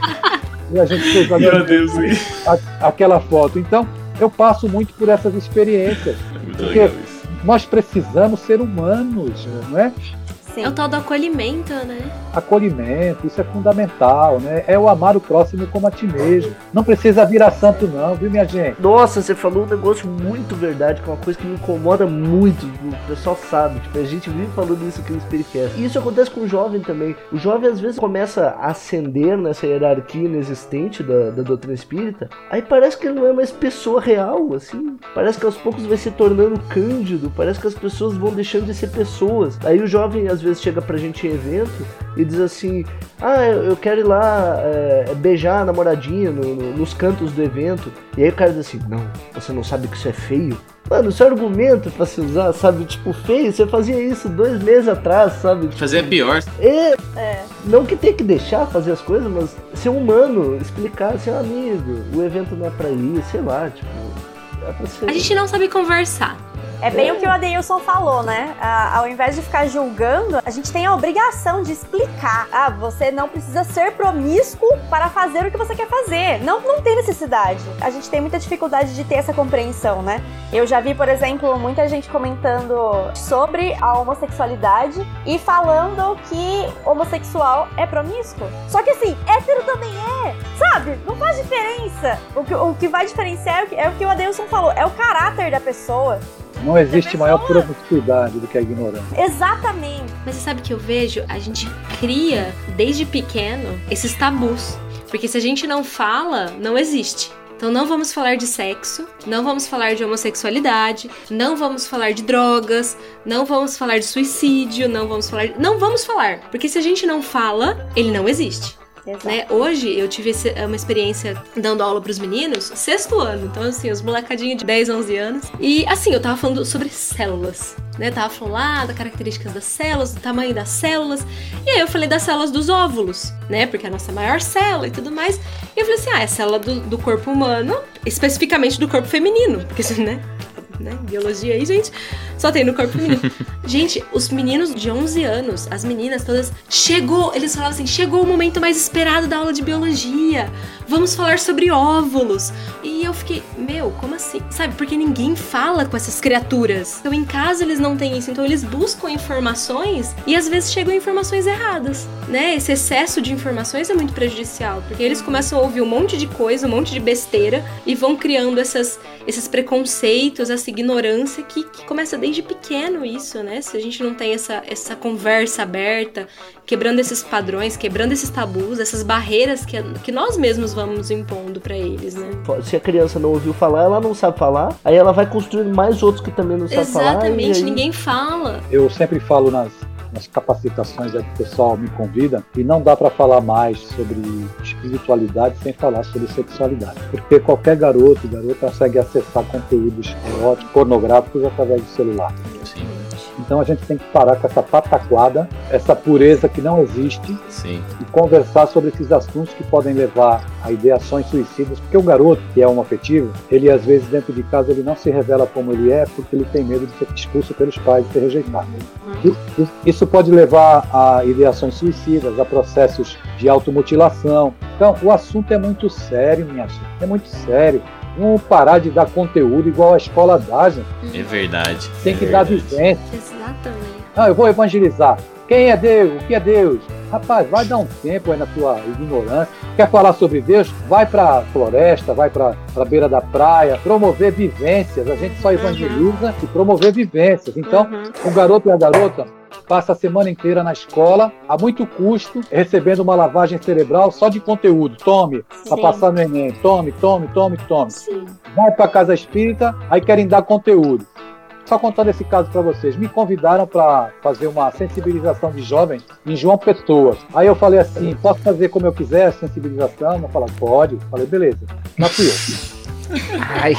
E a gente fez a, meu Deus, a, aquela foto. Então, eu passo muito por essas experiências. Muito porque nós precisamos ser humanos, não é? Sim. É o tal do acolhimento, né? Acolhimento, isso é fundamental, né? É o amar o próximo como a ti mesmo. Não precisa virar santo, não, viu, minha gente? Nossa, você falou um negócio muito verdade, que é uma coisa que me incomoda muito. O pessoal sabe, tipo, a gente vive falando isso aqui no Spiritcast. E isso acontece com o jovem também. O jovem às vezes começa a ascender nessa hierarquia inexistente da, da doutrina espírita, aí parece que ele não é mais pessoa real, assim. Parece que aos poucos vai se tornando cândido, parece que as pessoas vão deixando de ser pessoas. Aí o jovem às vezes vezes chega pra gente em evento e diz assim: Ah, eu quero ir lá é, beijar a namoradinha no, no, nos cantos do evento. E aí o cara diz assim: Não, você não sabe que isso é feio? Mano, isso é argumento pra se usar, sabe? Tipo, feio, você fazia isso dois meses atrás, sabe? Fazia pior. É, é. Não que tenha que deixar fazer as coisas, mas ser humano, explicar, assim, amigo, o evento não é pra ir, sei lá, tipo. É pra ser... A gente não sabe conversar. É bem o que o Adeilson falou, né? Ah, ao invés de ficar julgando, a gente tem a obrigação de explicar. Ah, você não precisa ser promíscuo para fazer o que você quer fazer. Não, não tem necessidade. A gente tem muita dificuldade de ter essa compreensão, né? Eu já vi, por exemplo, muita gente comentando sobre a homossexualidade e falando que homossexual é promíscuo. Só que assim, hétero também é, sabe? Não faz diferença. O que, o que vai diferenciar é o que, é o que o falou, é o caráter da pessoa. Não existe maior promiscuidade do que a ignorância. Exatamente. Mas você sabe que eu vejo? A gente cria, desde pequeno, esses tabus. Porque se a gente não fala, não existe. Então não vamos falar de sexo, não vamos falar de homossexualidade, não vamos falar de drogas, não vamos falar de suicídio, não vamos falar, não vamos falar, porque se a gente não fala, ele não existe. Né? Hoje eu tive uma experiência dando aula pros meninos, sexto ano, então assim, os molecadinhos de 10, 11 anos. E assim, eu tava falando sobre células, né? Tava falando lá das características das células, do tamanho das células. E aí eu falei das células dos óvulos, né? Porque é a nossa maior célula e tudo mais. E eu falei assim: ah, é célula do, do corpo humano, especificamente do corpo feminino, porque né? Né? Biologia aí, gente, só tem no corpo feminino. gente, os meninos de 11 anos, as meninas todas, chegou, eles falavam assim, chegou o momento mais esperado da aula de biologia. Vamos falar sobre óvulos. E eu fiquei, meu, como assim? Sabe, porque ninguém fala com essas criaturas. Então em casa eles não têm isso, então eles buscam informações e às vezes chegam informações erradas, né? Esse excesso de informações é muito prejudicial, porque eles começam a ouvir um monte de coisa, um monte de besteira e vão criando essas, esses preconceitos, essa ignorância que, que começa desde pequeno isso, né? Se a gente não tem essa, essa conversa aberta, quebrando esses padrões, quebrando esses tabus, essas barreiras que, que nós mesmos vamos impondo para eles, né? Se a criança não ouviu falar, ela não sabe falar, aí ela vai construindo mais outros que também não sabem falar. Exatamente, aí... ninguém fala. Eu sempre falo nas, nas capacitações aí que o pessoal me convida, e não dá para falar mais sobre espiritualidade sem falar sobre sexualidade. Porque qualquer garoto e garota consegue acessar conteúdos eróticos, pornográficos através do celular. Sim, Então a gente tem que parar com essa pataquada, essa pureza que não existe sim. e conversar sobre esses assuntos que podem levar a ideações suicidas, porque o garoto que é um afetivo, ele às vezes dentro de casa ele não se revela como ele é porque ele tem medo de ser expulso pelos pais e ser rejeitado. E- Isso pode levar a ideações suicidas, a processos de automutilação. Então, o assunto é muito sério, minha gente. É muito sério. Vamos parar de dar conteúdo igual a escola dá, gente. É verdade. Tem é que dar verdade. vivência. Exatamente. Ah, eu vou evangelizar. Quem é Deus? O que é Deus? Rapaz, vai dar um tempo aí na tua ignorância. Quer falar sobre Deus? Vai pra floresta, vai pra, pra beira da praia, promover vivências. A gente só evangeliza e promover vivências. Então, Uhum. o garoto e a garota passa a semana inteira na escola, a muito custo, recebendo uma lavagem cerebral só de conteúdo. Tome, pra Sim. passar no Enem. Tome, tome, tome, tome. Sim. Vai pra casa espírita, aí querem dar conteúdo. Só contando esse caso para vocês, me convidaram para fazer uma sensibilização de jovens em João Pessoa. Aí eu falei assim, posso fazer como eu quiser a sensibilização? Eu falei, pode. Eu falei, beleza. Não fui eu. Ai,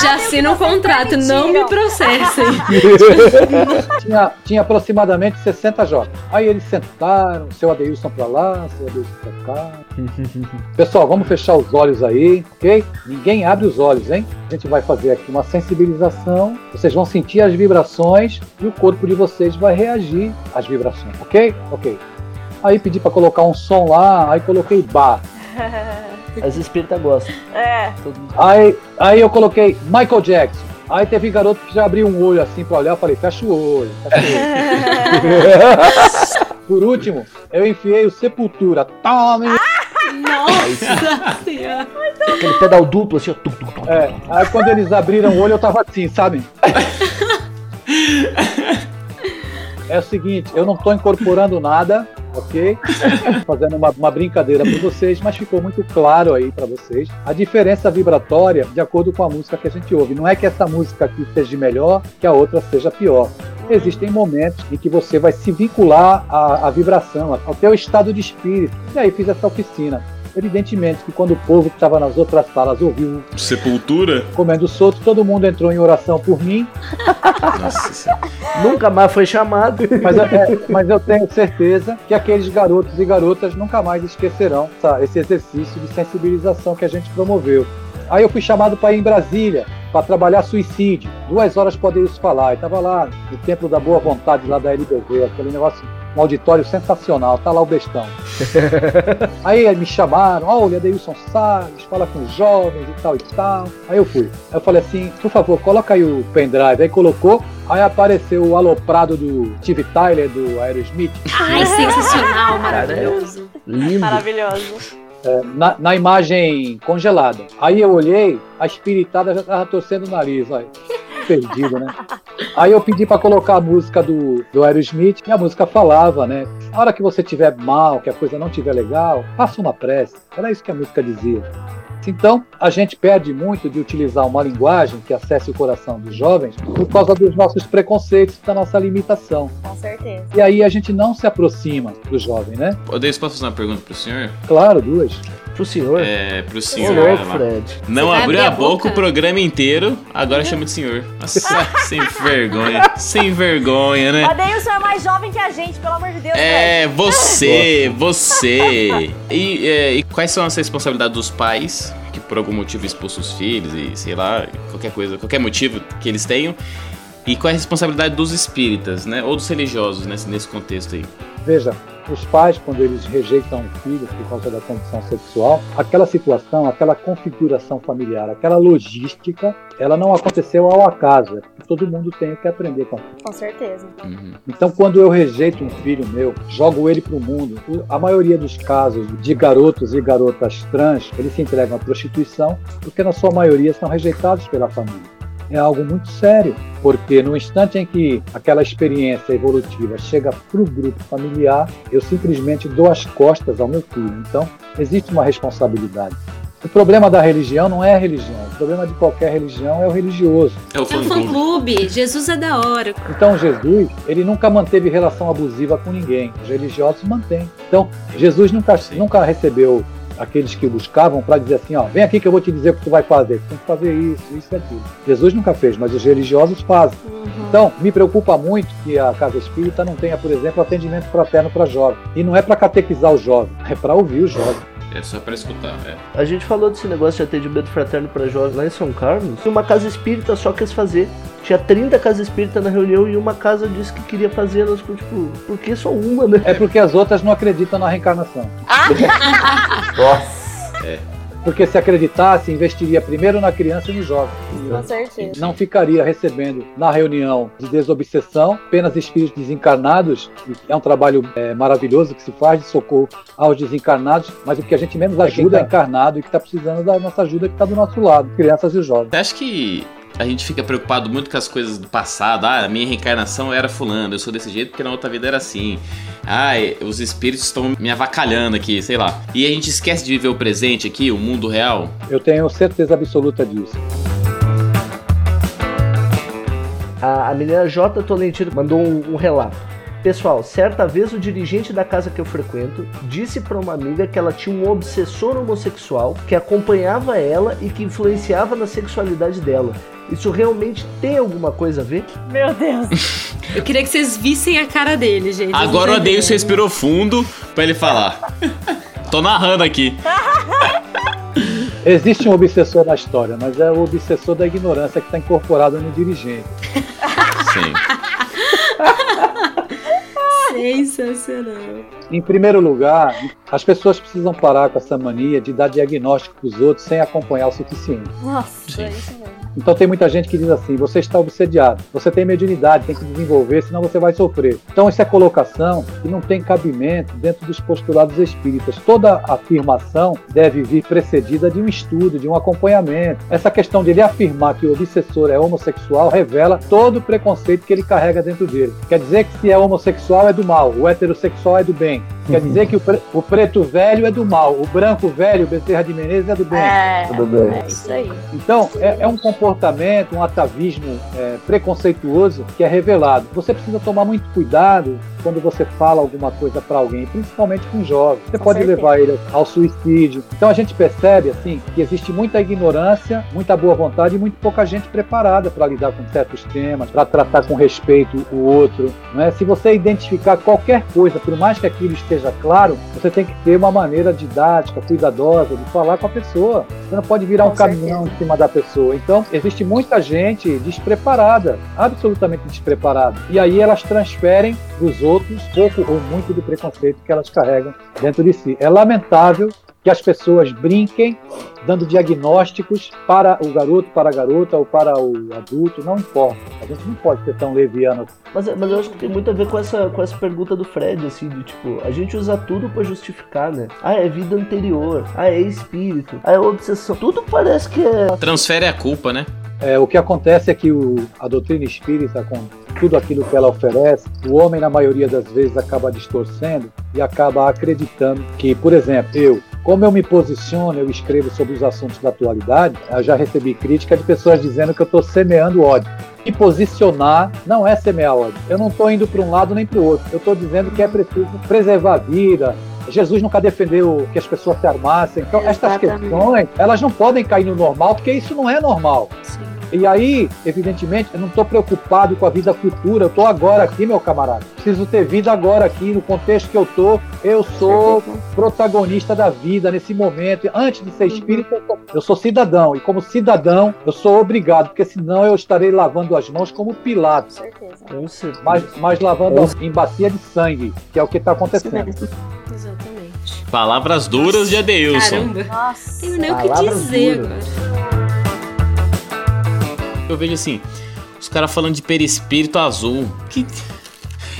Já assina um contrato, não me processem. tinha, tinha aproximadamente 60 jovens. Aí eles sentaram, seu Adeilson pra lá, seu Adeilson pra cá. Pessoal, vamos fechar os olhos aí, ok? Ninguém abre os olhos, hein? A gente vai fazer aqui uma sensibilização. Vocês vão sentir as vibrações e o corpo de vocês vai reagir às vibrações, ok? Ok. Aí pedi pra colocar um som lá, aí coloquei bar. as espíritas gostam. É. Aí, aí eu coloquei Michael Jackson. Aí teve garoto que já abriu um olho assim pra olhar, eu falei, fecha o olho, fecha o olho. Por último, eu enfiei o Sepultura. Tome! Nossa senhora. Aquele pedal duplo assim, ó. tum, tum, tum. É, aí quando eles abriram o olho, eu tava assim, sabe? É o seguinte, eu não tô incorporando nada, ok? Fazendo uma, uma brincadeira para vocês, mas ficou muito claro aí para vocês a diferença vibratória de acordo com a música que a gente ouve. Não é que essa música aqui seja melhor, que a outra seja pior. Existem momentos em que você vai se vincular à, à vibração, ao teu estado de espírito. E aí fiz essa oficina. Evidentemente que quando o povo que estava nas outras salas ouviu Sepultura? comendo solto, todo mundo entrou em oração por mim, Nossa. Nunca mais foi chamado. mas, eu- é, mas eu tenho certeza que aqueles garotos e garotas nunca mais esquecerão tá, esse exercício de sensibilização que a gente promoveu. Aí eu fui chamado para ir em Brasília para trabalhar suicídio. Duas horas poder isso falar. E tava lá no Templo da Boa Vontade, lá da LBV, aquele negócio, um auditório sensacional. Tá lá o bestão. Aí me chamaram, olha, Deilson Salles, fala com os jovens e tal e tal. Aí eu fui. Aí eu falei assim, por favor, coloca aí o pendrive. Aí colocou, aí apareceu o aloprado do Steve Tyler, do Aerosmith. Ai, sensacional, maravilhoso. Lindo. Maravilhoso. na, na imagem congelada. Aí eu olhei, a espiritada já tava torcendo o nariz, olha. Perdido, né? Aí eu pedi pra colocar a música do, do Aerosmith e a música falava, né? A hora que você tiver mal, que a coisa não tiver legal, faça uma prece. Era isso que a música dizia. Então, a gente perde muito de utilizar uma linguagem que acesse o coração dos jovens por causa dos nossos preconceitos, da nossa limitação. Com certeza. E aí a gente não se aproxima do jovem, né? Ô, Deus, posso fazer uma pergunta pro senhor? Claro, duas. Pro senhor. É, pro Ô, senhor. louco, olha lá. Fred. Não Você abriu a boca boca? o programa inteiro, agora chama de senhor. Nossa, sem vergonha. Sem vergonha, né? Adeilson é mais jovem que a gente, pelo amor de Deus. É, você, você. E, é, e quais são as responsabilidades dos pais que por algum motivo expulsam os filhos e sei lá, qualquer coisa, qualquer motivo que eles tenham? E qual é a responsabilidade dos espíritas, né? Ou dos religiosos nesse, nesse contexto aí? Veja, os pais, quando eles rejeitam o filho por causa da condição sexual, aquela situação, aquela configuração familiar, aquela logística, ela não aconteceu ao acaso. É todo mundo tem que aprender com. Com certeza. Uhum. Então, quando eu rejeito um filho meu, jogo ele para o mundo, a maioria dos casos de garotos e garotas trans, eles se entregam à prostituição, porque na sua maioria são rejeitados pela família. É algo muito sério, porque no instante em que aquela experiência evolutiva chega para o grupo familiar, eu simplesmente dou as costas ao meu filho. Então, existe uma responsabilidade. O problema da religião não é a religião, o problema de qualquer religião é o religioso. É o É um fã fã clube. clube. Jesus é da hora. Então Jesus, ele nunca manteve relação abusiva com ninguém. Os religiosos mantêm. Então Jesus nunca, nunca recebeu aqueles que buscavam para dizer assim, ó, vem aqui que eu vou te dizer o que tu vai fazer. Tu tem que fazer isso, isso e aquilo. Jesus nunca fez, mas os religiosos fazem. Então, me preocupa muito que a Casa Espírita não tenha, por exemplo, atendimento fraterno para jovem. E não é para catequizar o jovem, é para ouvir o jovem. É só pra escutar, é. A gente falou desse negócio de atendimento fraterno para jovens lá em São Carlos. E uma casa espírita só quis fazer. Tinha 30 casas espíritas na reunião e uma casa disse que queria fazer. Elas tipo, por que só uma, né? É porque as outras não acreditam na reencarnação. Nossa. Porque se acreditasse, investiria primeiro na criança e no jovem. Com certeza. não ficaria recebendo na reunião de desobsessão apenas espíritos desencarnados. e É um trabalho é, maravilhoso que se faz de socorro aos desencarnados, mas o que a gente menos ajuda é encarnado e que está precisando da nossa ajuda que está do nosso lado, crianças e jovens. Acha que a gente fica preocupado muito com as coisas do passado? Ah, a minha reencarnação era fulano, eu sou desse jeito porque na outra vida era assim. Ah, os espíritos estão me avacalhando aqui, sei lá. E a gente esquece de viver o presente aqui, o mundo real. Eu tenho certeza absoluta disso. A, a menina J. Tolentino mandou um, um relato. Pessoal, certa vez o dirigente da casa que eu frequento disse pra uma amiga que ela tinha um obsessor homossexual que acompanhava ela e que influenciava na sexualidade dela. Isso realmente tem alguma coisa a ver? Meu Deus. Eu queria que vocês vissem a cara dele, gente. Agora o entendem. respirou fundo pra ele falar. Tô narrando aqui. Existe um obsessor na história, mas é o obsessor da ignorância que está incorporado no dirigente. Sim. Sensacional. Em primeiro lugar, as pessoas precisam parar com essa mania de dar diagnóstico para os outros sem acompanhar o suficiente. Nossa, Sim. é isso mesmo. Então tem muita gente que diz assim: você está obsediado, você tem mediunidade, tem que desenvolver, senão você vai sofrer. Então isso é colocação que não tem cabimento dentro dos postulados espíritas. Toda afirmação deve vir precedida de um estudo, de um acompanhamento. Essa questão de ele afirmar que o obsessor é homossexual revela todo o preconceito que ele carrega dentro dele. Quer dizer que se é homossexual é do mal, o heterossexual é do bem. Quer dizer que o, pre- o preto velho é do mal, o branco velho, o Bezerra de Menezes é do bem. É, Tudo bem. é isso aí. Então, é, é um comportamento, um atavismo é, preconceituoso que é revelado. Você precisa tomar muito cuidado quando você fala alguma coisa para alguém, principalmente com jovens. Você Com pode certeza. levar ele ao suicídio. Então a gente percebe assim que existe muita ignorância, muita boa vontade e muito pouca gente preparada para lidar com certos temas, para tratar com respeito o outro. Não é? Se você identificar qualquer coisa, por mais que aquilo esteja claro, você tem que ter uma maneira didática, cuidadosa de falar com a pessoa. Você não pode virar Com um caminhão em cima da pessoa. Então, existe muita gente despreparada, absolutamente despreparada. E aí elas transferem dos outros pouco ou muito do preconceito que elas carregam dentro de si. É lamentável que as pessoas brinquem dando diagnósticos para o garoto, para a garota ou para o adulto, não importa. A gente não pode ser tão leviano. Mas, mas eu acho que tem muito a ver com essa, com essa pergunta do Fred, assim, de tipo, a gente usa tudo pra justificar, né? Ah, é vida anterior, ah, é espírito, ah, é obsessão. Tudo parece que é. Transfere a culpa, né? É, o que acontece é que o- a doutrina espírita, com tudo aquilo que ela oferece, o homem, na maioria das vezes, acaba distorcendo e acaba acreditando que, por exemplo, eu, como eu me posiciono, eu escrevo sobre os assuntos da atualidade, eu já recebi crítica de pessoas dizendo que eu estou semeando ódio. Me posicionar não é semear ódio. Eu não estou indo para um lado nem para o outro. Eu estou dizendo que é preciso preservar a vida. Jesus nunca defendeu que as pessoas se armassem. Então, estas Exatamente. questões, elas não podem cair no normal, porque isso não é normal. Sim. E aí, evidentemente, eu não estou preocupado com a vida futura. Eu estou agora aqui, meu camarada. Preciso ter vida agora aqui, no contexto que eu tô. Eu sou protagonista da vida nesse momento. Antes de ser espírita, eu sou, eu sou cidadão. E como cidadão, eu sou obrigado, porque senão eu estarei lavando as mãos como Pilatos. Com certeza. Mas, mas lavando em bacia de sangue, que é o que está acontecendo. Exatamente. Palavras duras de Adeilson. Caramba. Nossa. Tenho nem o que dizer duras. agora. Eu vejo assim, os caras falando de perispírito azul. Que,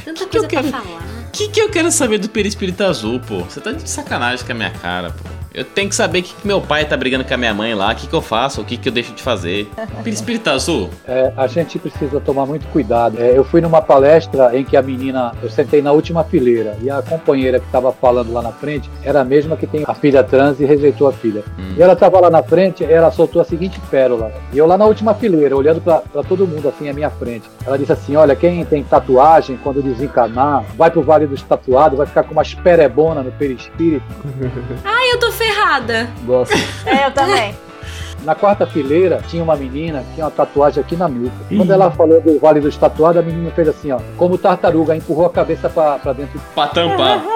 Tanta que eu coisa pra quero- falar. que que eu quero saber do perispírito azul, pô? Você tá de sacanagem com a minha cara, pô. Eu tenho que saber o que, que meu pai tá brigando com a minha mãe lá, o que, que eu faço, o que, que eu deixo de fazer. Perispírito azul? É, a gente precisa tomar muito cuidado. É, eu fui numa palestra em que a menina, eu sentei na última fileira e a companheira que estava falando lá na frente era a mesma que tem a filha trans e rejeitou a filha. Hum. E ela estava lá na frente, ela soltou a seguinte pérola. E eu lá na última fileira, olhando para todo mundo assim à minha frente. Ela disse assim: Olha, quem tem tatuagem, quando desencarnar, vai pro Vale dos Tatuados, vai ficar com uma esperebona no perispírito. Ai, eu tô ferrada. Gosto. É, eu também. Na quarta fileira tinha uma menina que tinha uma tatuagem aqui na nuca. Quando ela falou do Vale dos Tatuados, a menina fez assim, ó, como tartaruga, empurrou a cabeça pra, pra dentro. Pra tampar.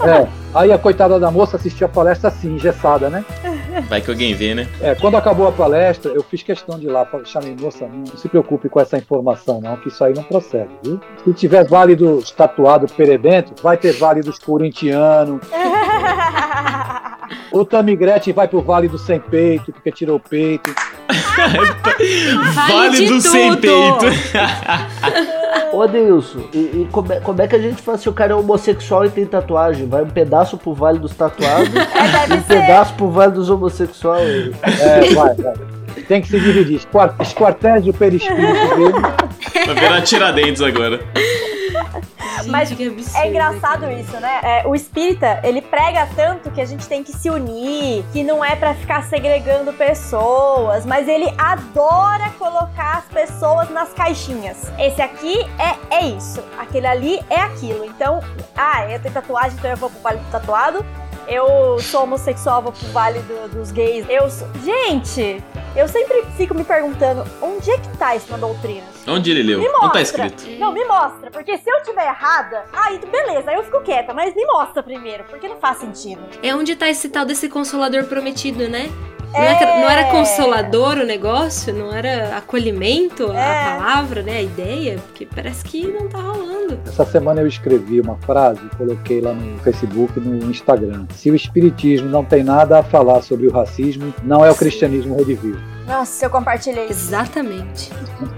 É. Aí a coitada da moça assistiu a palestra assim, engessada, né? Vai que alguém vê, né? É, quando acabou a palestra, eu fiz questão de ir lá, chamei, moça, não se preocupe com essa informação, não, que isso aí não procede, viu? Se tiver Vale dos Tatuados perebento, vai ter Vale dos Corintianos, o Tamigrete vai pro Vale do Sem Peito, porque tirou o peito. Vale de do sem tudo. peito. Ô Adilson, e, e como, é, como é que a gente faz se o cara é homossexual e tem tatuagem? Vai um pedaço pro Vale dos Tatuados É, e um ser. pedaço pro Vale dos Homossexuais. É, vai, vai. Tem que se dividir. Esquar- Esquartege o perispírito dele. Vai virar tiradentes agora. Mas Gente, absurdo. É engraçado isso, né? É, o espírita, ele prega tanto que a gente tem que se unir, que não é pra ficar segregando pessoas, mas ele adora colocar as pessoas nas caixinhas. Esse aqui é, é isso, aquele ali é aquilo. Então, ah, eu tenho tatuagem, então eu vou pro vale do tatuado. Eu sou homossexual, vou pro vale do- dos gays. Eu sou... Gente, eu sempre fico me perguntando, onde é que tá isso na doutrina? Onde ele leu? Me Não tá escrito. Não, me mostra, porque se eu tiver errada, aí beleza, aí eu fico quieta, mas me mostra primeiro, porque não faz sentido. É onde tá esse tal desse consolador prometido, né? Não, É. é que- não era consolador o negócio? Não era acolhimento É. a palavra, né? A ideia? Porque parece que não tá rolando. Essa semana eu escrevi uma frase, coloquei lá no Facebook e no Instagram. Se o Espiritismo não tem nada a falar sobre o racismo, não é o cristianismo redivivo. Nossa, eu compartilhei. Exatamente.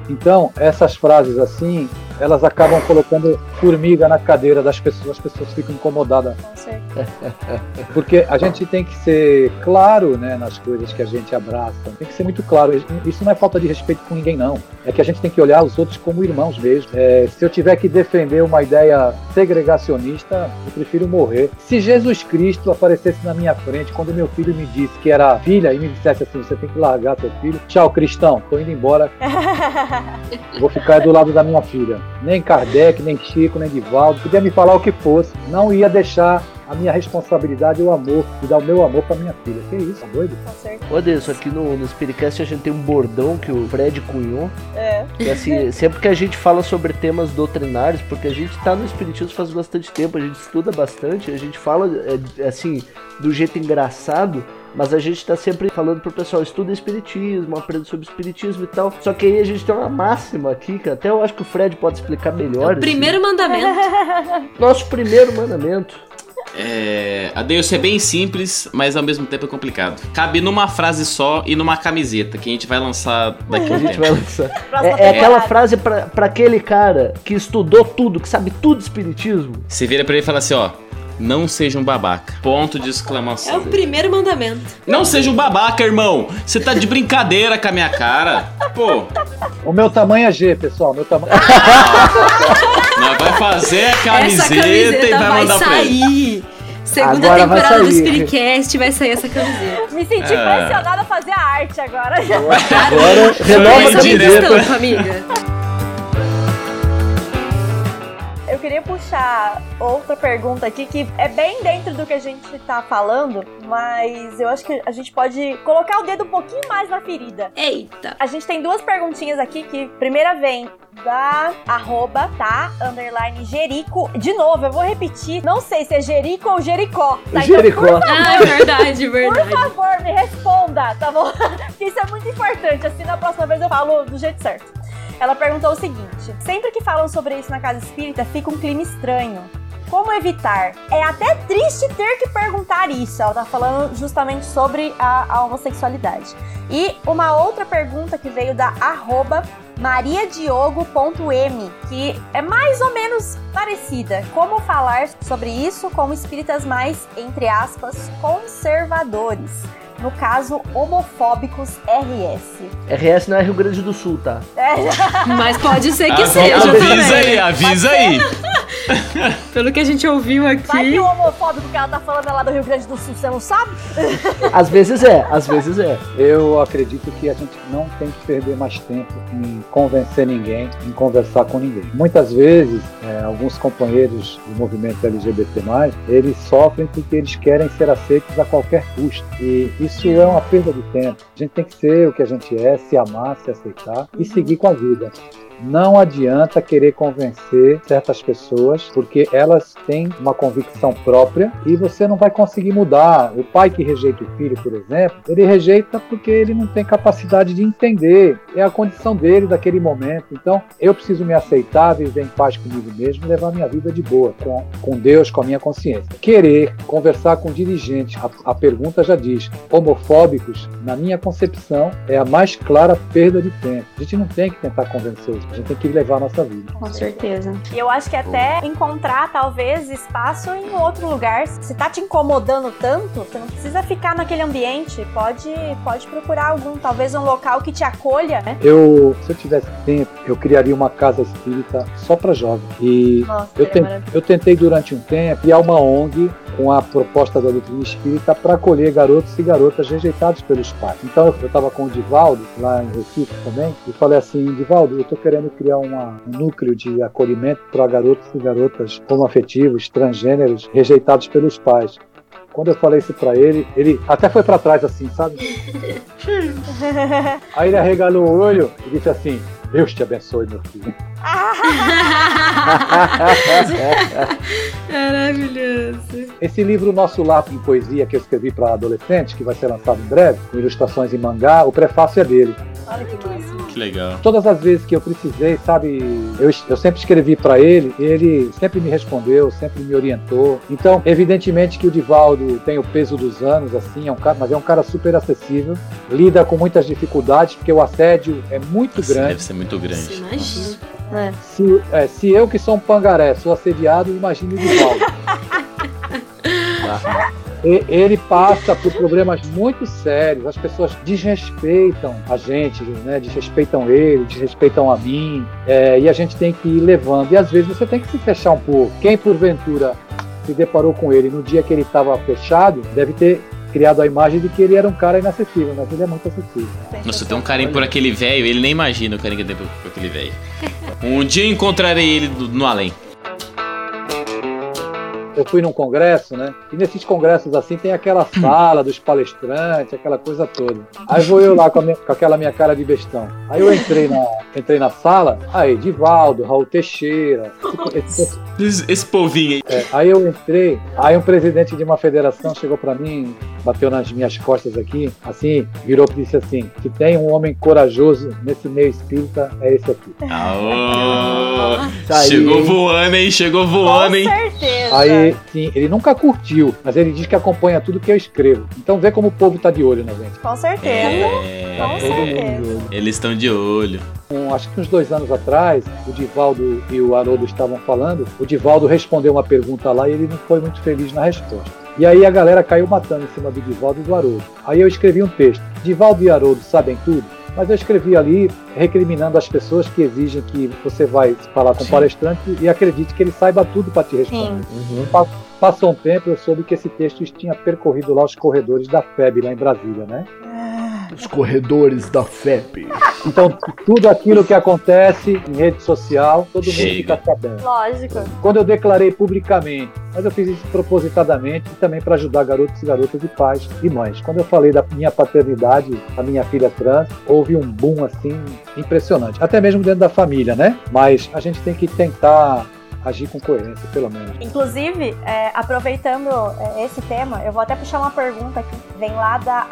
Então, essas frases assim, elas acabam colocando formiga na cadeira das pessoas, as pessoas ficam incomodadas. Com certeza. Porque a gente tem que ser claro né, nas coisas que a gente abraça, tem que ser muito claro. Isso não é falta de respeito com ninguém, não. É que a gente tem que olhar os outros como irmãos mesmo. É, se eu tiver que defender uma ideia segregacionista, eu prefiro morrer. Se Jesus Cristo aparecesse na minha frente, quando meu filho me disse que era filha e me dissesse assim: você tem que largar teu filho, tchau, cristão, tô indo embora, vou ficar do lado da minha filha. Nem Kardec, nem Chico, nem Divaldo, podia me falar o que fosse, não ia deixar a minha responsabilidade e o amor, e dar o meu amor pra minha filha. Que isso, tá doido? Com certeza. Ô Adilson, aqui no, no Spiritcast a gente tem um bordão que o Fred cunhou. É. Que assim, sempre que a gente fala sobre temas doutrinários, porque a gente tá no Espiritismo faz bastante tempo, a gente estuda bastante, a gente fala é, assim, do jeito engraçado, mas a gente tá sempre falando pro pessoal, estuda Espiritismo, aprende sobre Espiritismo e tal. Só que aí a gente tem uma máxima aqui, que até eu acho que o Fred pode explicar melhor. É o primeiro mandamento. assim. Nosso primeiro mandamento. É. Adeus é bem simples, mas ao mesmo tempo é complicado. Cabe numa frase só e numa camiseta que a gente vai lançar daqui a A um gente tempo. vai lançar. É, é aquela frase pra, pra aquele cara que estudou tudo, que sabe tudo de Espiritismo. Você vira pra ele e fala assim, ó. Não seja um babaca. Ponto de É exclamação. o primeiro mandamento. Não seja um babaca, irmão. Você tá de brincadeira com a minha cara. Pô, O meu tamanho é G, pessoal. Meu tamanho. nós vai fazer a Essa camiseta, camiseta e vai vai mandar pra ele. sair. Segunda Agora temporada do. Spiritcast vai sair essa camiseta. Me senti É. pressionada a fazer a arte agora. Agora, renova a Vai direto. camiseta. Estampa, amiga. Queria puxar outra pergunta aqui que é bem dentro do que a gente tá falando, mas eu acho que a gente pode colocar o dedo um pouquinho mais na ferida. Eita. A gente tem duas perguntinhas aqui que primeira vem da arroba, tá? Underline Jerico. De novo, eu vou repetir. Não sei se é Jerico ou Jericó. Tá? Então, Jericó. Ah, verdade, por verdade. favor, me responda, tá bom? Porque isso é muito importante. Assim, na próxima vez eu falo do jeito certo. Ela perguntou o seguinte: sempre que falam sobre isso na casa espírita, fica um clima estranho. Como evitar? É até triste ter que perguntar isso. Ela tá falando justamente sobre a, a homossexualidade. E uma outra pergunta que veio da arroba mariadiogo.m, que é mais ou menos parecida. Como falar sobre isso com espíritas mais, entre aspas, conservadores? No caso, homofóbicos RS. RS não é Rio Grande do Sul, tá? É, Mas pode ser que Ah, seja avisa também. aí, avisa aí. Pelo que a gente ouviu vai que aqui. o homofóbico que ela tá falando é lá do Rio Grande do Sul, você não sabe? Às vezes é, às vezes é. Eu acredito que a gente não tem que perder mais tempo em convencer ninguém, em conversar com ninguém. Muitas vezes, é, alguns companheiros do movimento LGBT+, eles sofrem porque eles querem ser aceitos a qualquer custo. E isso é uma perda de tempo. A gente tem que ser o que a gente é, se amar, se aceitar e seguir com a vida. Não adianta querer convencer certas pessoas, porque elas têm uma convicção própria e você não vai conseguir mudar. O pai que rejeita o filho, por exemplo, ele rejeita porque ele não tem capacidade de entender. É a condição dele daquele momento. Então, eu preciso me aceitar, viver em paz comigo mesmo levar minha vida de boa, com, com Deus, com a minha consciência. Querer conversar com dirigentes, a, a pergunta já diz, homofóbicos, na minha concepção, é a mais clara perda de tempo. A gente não tem que tentar convencê-los. A gente tem que levar a nossa vida. Com certeza. E eu acho que até encontrar, talvez, espaço em outro lugar. Se tá te incomodando tanto, você não precisa ficar naquele ambiente. Pode, pode procurar algum, talvez um local que te acolha, né? Eu, se eu tivesse tempo, eu criaria uma casa espírita só para jovens. E Nossa, eu, ten- eu tentei durante um tempo criar uma ONG com a proposta da doutrina espírita para acolher garotos e garotas rejeitados pelos pais. Então eu estava com o Divaldo, lá em Recife também, e falei assim, Divaldo, eu estou querendo criar uma- um núcleo de acolhimento para garotos e garotas homoafetivos, transgêneros, rejeitados pelos pais. Quando eu falei isso para ele, ele até foi para trás assim, sabe? Aí ele arregalou o olho e disse assim, Deus te abençoe, meu filho. Maravilhoso. Esse livro Nosso Lápis em Poesia que eu escrevi para adolescentes, que vai ser lançado em breve, com ilustrações em mangá, o prefácio é dele. Olha que massa. Que legal. Todas as vezes que eu precisei, sabe, eu, eu sempre escrevi para ele, e ele sempre me respondeu, sempre me orientou. Então, evidentemente que o Divaldo tem o peso dos anos, assim, é um cara, mas é um cara super acessível, lida com muitas dificuldades, porque o assédio é muito Nossa, grande. Deve ser muito grande. Você imagina. Se, é, se eu que sou um pangaré sou assediado, imagine o Divaldo. Ele passa por problemas muito sérios. As pessoas desrespeitam a gente, né? desrespeitam ele, desrespeitam a mim. é, e a gente tem que ir levando. E às vezes você tem que se fechar um pouco. Quem porventura se deparou com ele no dia que ele estava fechado, deve ter criado a imagem de que ele era um cara inacessível, mas ele é muito acessível. Nossa, tenho um carinho por aquele velho, ele nem imagina o carinho que tem por aquele velho. Um dia encontrarei ele no além. Eu fui num congresso, né? E nesses congressos assim tem aquela sala dos palestrantes, aquela coisa toda. Aí vou eu lá com, a minha- com aquela minha cara de bestão. Aí eu entrei na, entrei na sala, aí Divaldo, Raul Teixeira, esse- esse- Esse, povinho aí. é, aí eu entrei, aí um presidente de uma federação chegou pra mim, bateu nas minhas costas aqui, assim, virou e disse assim: se tem um homem corajoso nesse meio espírita, é esse aqui. Aô! Tá aí, Chegou voando, hein? Chegou Com voando, hein? certeza. Aí, sim, ele nunca curtiu, mas ele diz que acompanha tudo que eu escrevo. Então vê como o povo tá de olho na gente. Com certeza. É, Com certeza. eles estão de olho. Um, acho que uns dois anos atrás, o Divaldo e o Haroldo estavam falando. O Divaldo respondeu uma pergunta lá e ele não foi muito feliz na resposta. E aí a galera caiu matando em cima do Divaldo e do Haroldo. Aí eu escrevi um texto. Divaldo e Haroldo sabem tudo? Mas eu escrevi ali recriminando as pessoas que exigem que você vai falar com o Sim. palestrante e acredite que ele saiba tudo para te responder. Uhum. Passou um tempo, eu soube que esse texto tinha percorrido lá os corredores da FEB, lá em Brasília, né? Os corredores da FEP. Então, tudo aquilo que acontece em rede social, todo mundo Chega. fica sabendo. Lógico. Quando eu declarei publicamente, mas eu fiz isso propositadamente e também para ajudar garotos e garotas e pais e mães. Quando eu falei da minha paternidade, a minha filha trans, houve um boom assim impressionante, até mesmo dentro da família, né? Mas a gente tem que tentar agir com coerência, pelo menos. Inclusive, é, aproveitando é, esse tema, eu vou até puxar uma pergunta aqui. Vem lá da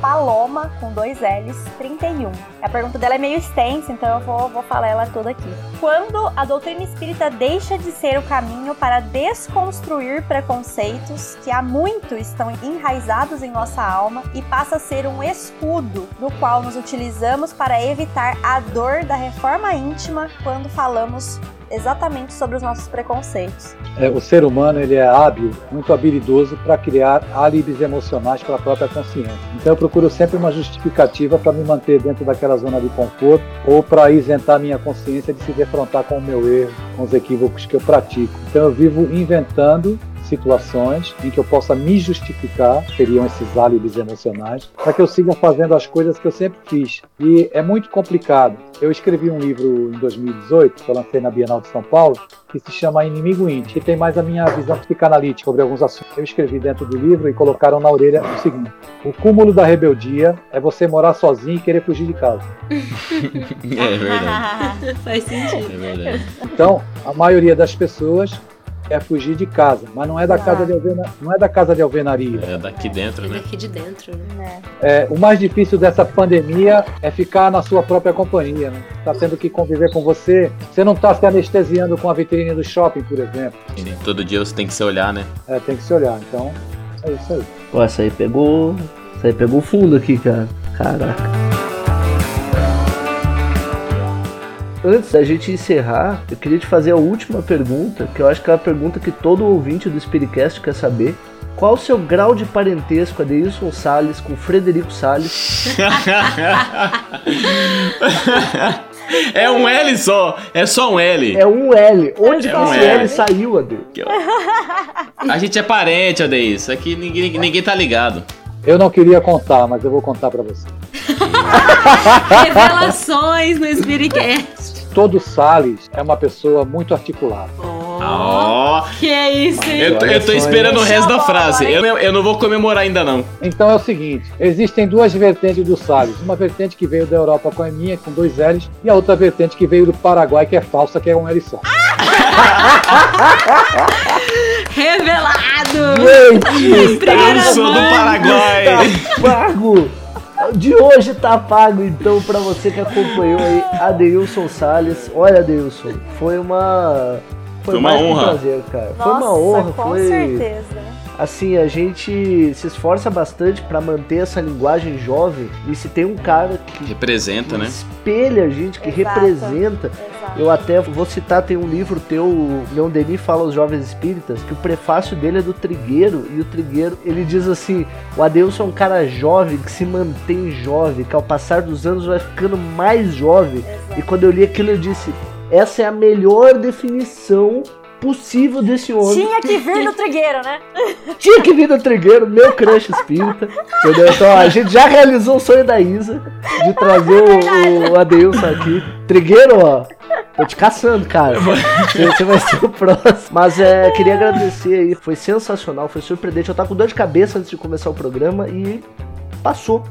paloma, com dois L's, 31. A pergunta dela é meio extensa, então eu vou, vou falar ela toda aqui. Quando a doutrina espírita deixa de ser o caminho para desconstruir preconceitos que há muito estão enraizados em nossa alma e passa a ser um escudo no qual nos utilizamos para evitar a dor da reforma íntima quando falamos exatamente sobre os nossos preconceitos. É, o ser humano ele é hábil, muito habilidoso para criar álibis emocionais para a própria consciência. Então eu procuro sempre uma justificativa para me manter dentro daquela zona de conforto ou para isentar minha consciência de se defrontar com o meu erro, com os equívocos que eu pratico. Então eu vivo inventando situações em que eu possa me justificar, seriam esses álibis emocionais, para que eu siga fazendo as coisas que eu sempre fiz. E é muito complicado. Eu escrevi um livro em 2018, que eu lancei na Bienal de São Paulo, que se chama Inimigo Íntimo, que tem mais a minha visão psicanalítica sobre alguns assuntos. Eu escrevi dentro do livro e colocaram na orelha o seguinte: o cúmulo da rebeldia é você morar sozinho e querer fugir de casa. É verdade. Faz sentido. É verdade. Então, a maioria das pessoas quer fugir de casa, mas não é da casa de alvena, não é da casa de alvenaria. É daqui dentro, É né? daqui de dentro, né? É, o mais difícil dessa pandemia é ficar na sua própria companhia, né? Tá tendo que conviver com você. Você não tá se anestesiando com a vitrine do shopping, por exemplo. Sim, Todo dia você tem que se olhar, né? É, tem que se olhar. Então, é isso aí. Pô, essa aí pegou. Essa aí pegou fundo aqui, cara. Caraca. Antes da gente encerrar, eu queria te fazer a última pergunta, que eu acho que é a pergunta que todo ouvinte do Spiritcast quer saber. Qual o seu grau de parentesco, Adeilson Salles, com Frederico Salles? é um L só. É só um L. É um L. Onde É que um esse L. L saiu, Adel? A gente é parente, Adeis. Aqui ninguém, ninguém tá ligado. Eu não queria contar, mas eu vou contar pra você. Revelações no Spiritcast. Todo Salles é uma pessoa muito articulada. Ó. Que é isso, hein? Eu, tô- eu tô esperando o resto da frase. Eu, eu não vou comemorar ainda, não. Então é o seguinte: existem duas vertentes do Salles. Uma vertente que veio da Europa com a minha, com dois L's, e a outra vertente que veio do Paraguai, que é falsa, que é um L só. Revelado! Gente, Eu sou do. Paraguai. tá pago! De hoje tá pago, então, pra você que acompanhou aí Adeilson Salles. Olha, Adeilson, foi uma. Foi uma mais que um honra. prazer, cara. Nossa, foi uma honra, com foi. certeza. Assim, a gente se esforça bastante pra manter essa linguagem jovem. E se tem um cara que Representa, né? espelha a gente, que Exato. representa. Exato. Eu até vou citar, tem um livro teu, o Leon Denis fala aos jovens espíritas, que o prefácio dele é do Trigueiro, e o Trigueiro, ele diz assim, o Adeilson é um cara jovem, que se mantém jovem, que ao passar dos anos vai ficando mais jovem. Exato. E quando eu li aquilo, eu disse, essa é a melhor definição possível desse homem. Tinha que vir no trigueiro, né? Tinha que vir do Trigueiro, meu crush espírita. Entendeu? Então a gente já realizou o sonho da Isa de trazer o, o Adeilson aqui. Trigueiro, ó. Tô te caçando, cara. Você vai ser o próximo. Mas é, queria agradecer aí. Foi sensacional, foi surpreendente. Eu tava com dor de cabeça antes de começar o programa e passou.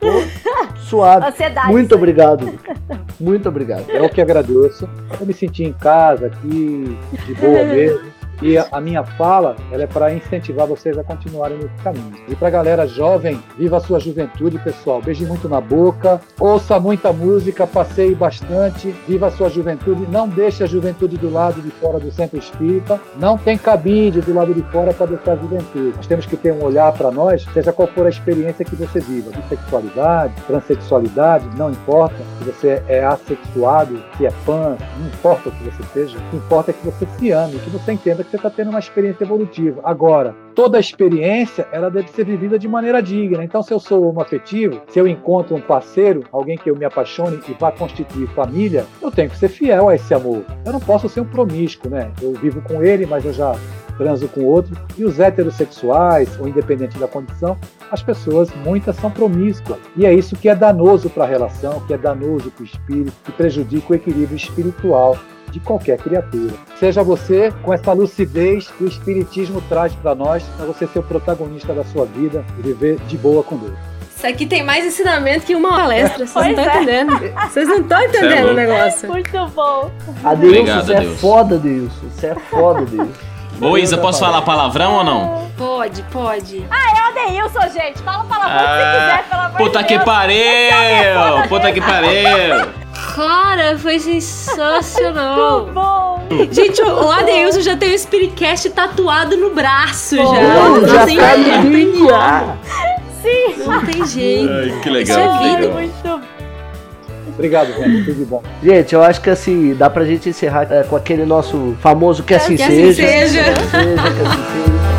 Tô suave. Ansiedade. Muito obrigado. Muito obrigado. Eu que agradeço. Eu me senti em casa aqui, de boa mesmo. E a, a minha fala ela é para incentivar vocês a continuarem nesse caminho. E para galera jovem, viva a sua juventude, pessoal. Beije muito na boca, ouça muita música, passeie bastante, viva a sua juventude. Não deixe a juventude do lado de fora do centro espírita. Não tem cabide do lado de fora para deixar a juventude. Nós temos que ter um olhar para nós, seja qual for a experiência que você viva, bissexualidade, transexualidade, não importa se você é assexuado, se é pan, não importa o que você seja, o que importa é que você se ame, que você entenda você está tendo uma experiência evolutiva. Agora, toda experiência ela deve ser vivida de maneira digna. Então, se eu sou homoafetivo, se eu encontro um parceiro, alguém que eu me apaixone e vá constituir família, eu tenho que ser fiel a esse amor. Eu não posso ser um promíscuo, né? Eu vivo com ele, mas eu já transam com outro. E os heterossexuais, ou independente da condição, as pessoas, muitas são promíscuas. E é isso que é danoso para a relação, que é danoso para o espírito, que prejudica o equilíbrio espiritual de qualquer criatura. Seja você com essa lucidez que o Espiritismo traz para nós, para você ser o protagonista da sua vida e viver de boa com Deus. Isso aqui tem mais ensinamento que uma palestra, vocês não estão é. entendendo. Vocês não estão é entendendo o louco. negócio. Muito bom. Adeilson, Obrigado, você é Adeilson. foda, Adeilson. Você é foda, Adeilson. Ô, Isa, posso falar palavrão ou não? Pode, pode. Adeilson, gente. Fala palavrão se Ah, quiser, pelo amor Puta de que Deus. pariu! Puta que pariu! Cara, foi sensacional. Muito bom. Gente, o Adeilson já tem o Spiritcast tatuado no braço já. Pô, já tem- tá no DNA. Sim. Não tem jeito. Ai, que Isso é vida. Muito Obrigado, gente. Tudo de bom. Gente, eu acho que assim, dá pra gente encerrar é, com aquele nosso famoso que assim Que assim seja. seja. Que assim seja, que assim seja.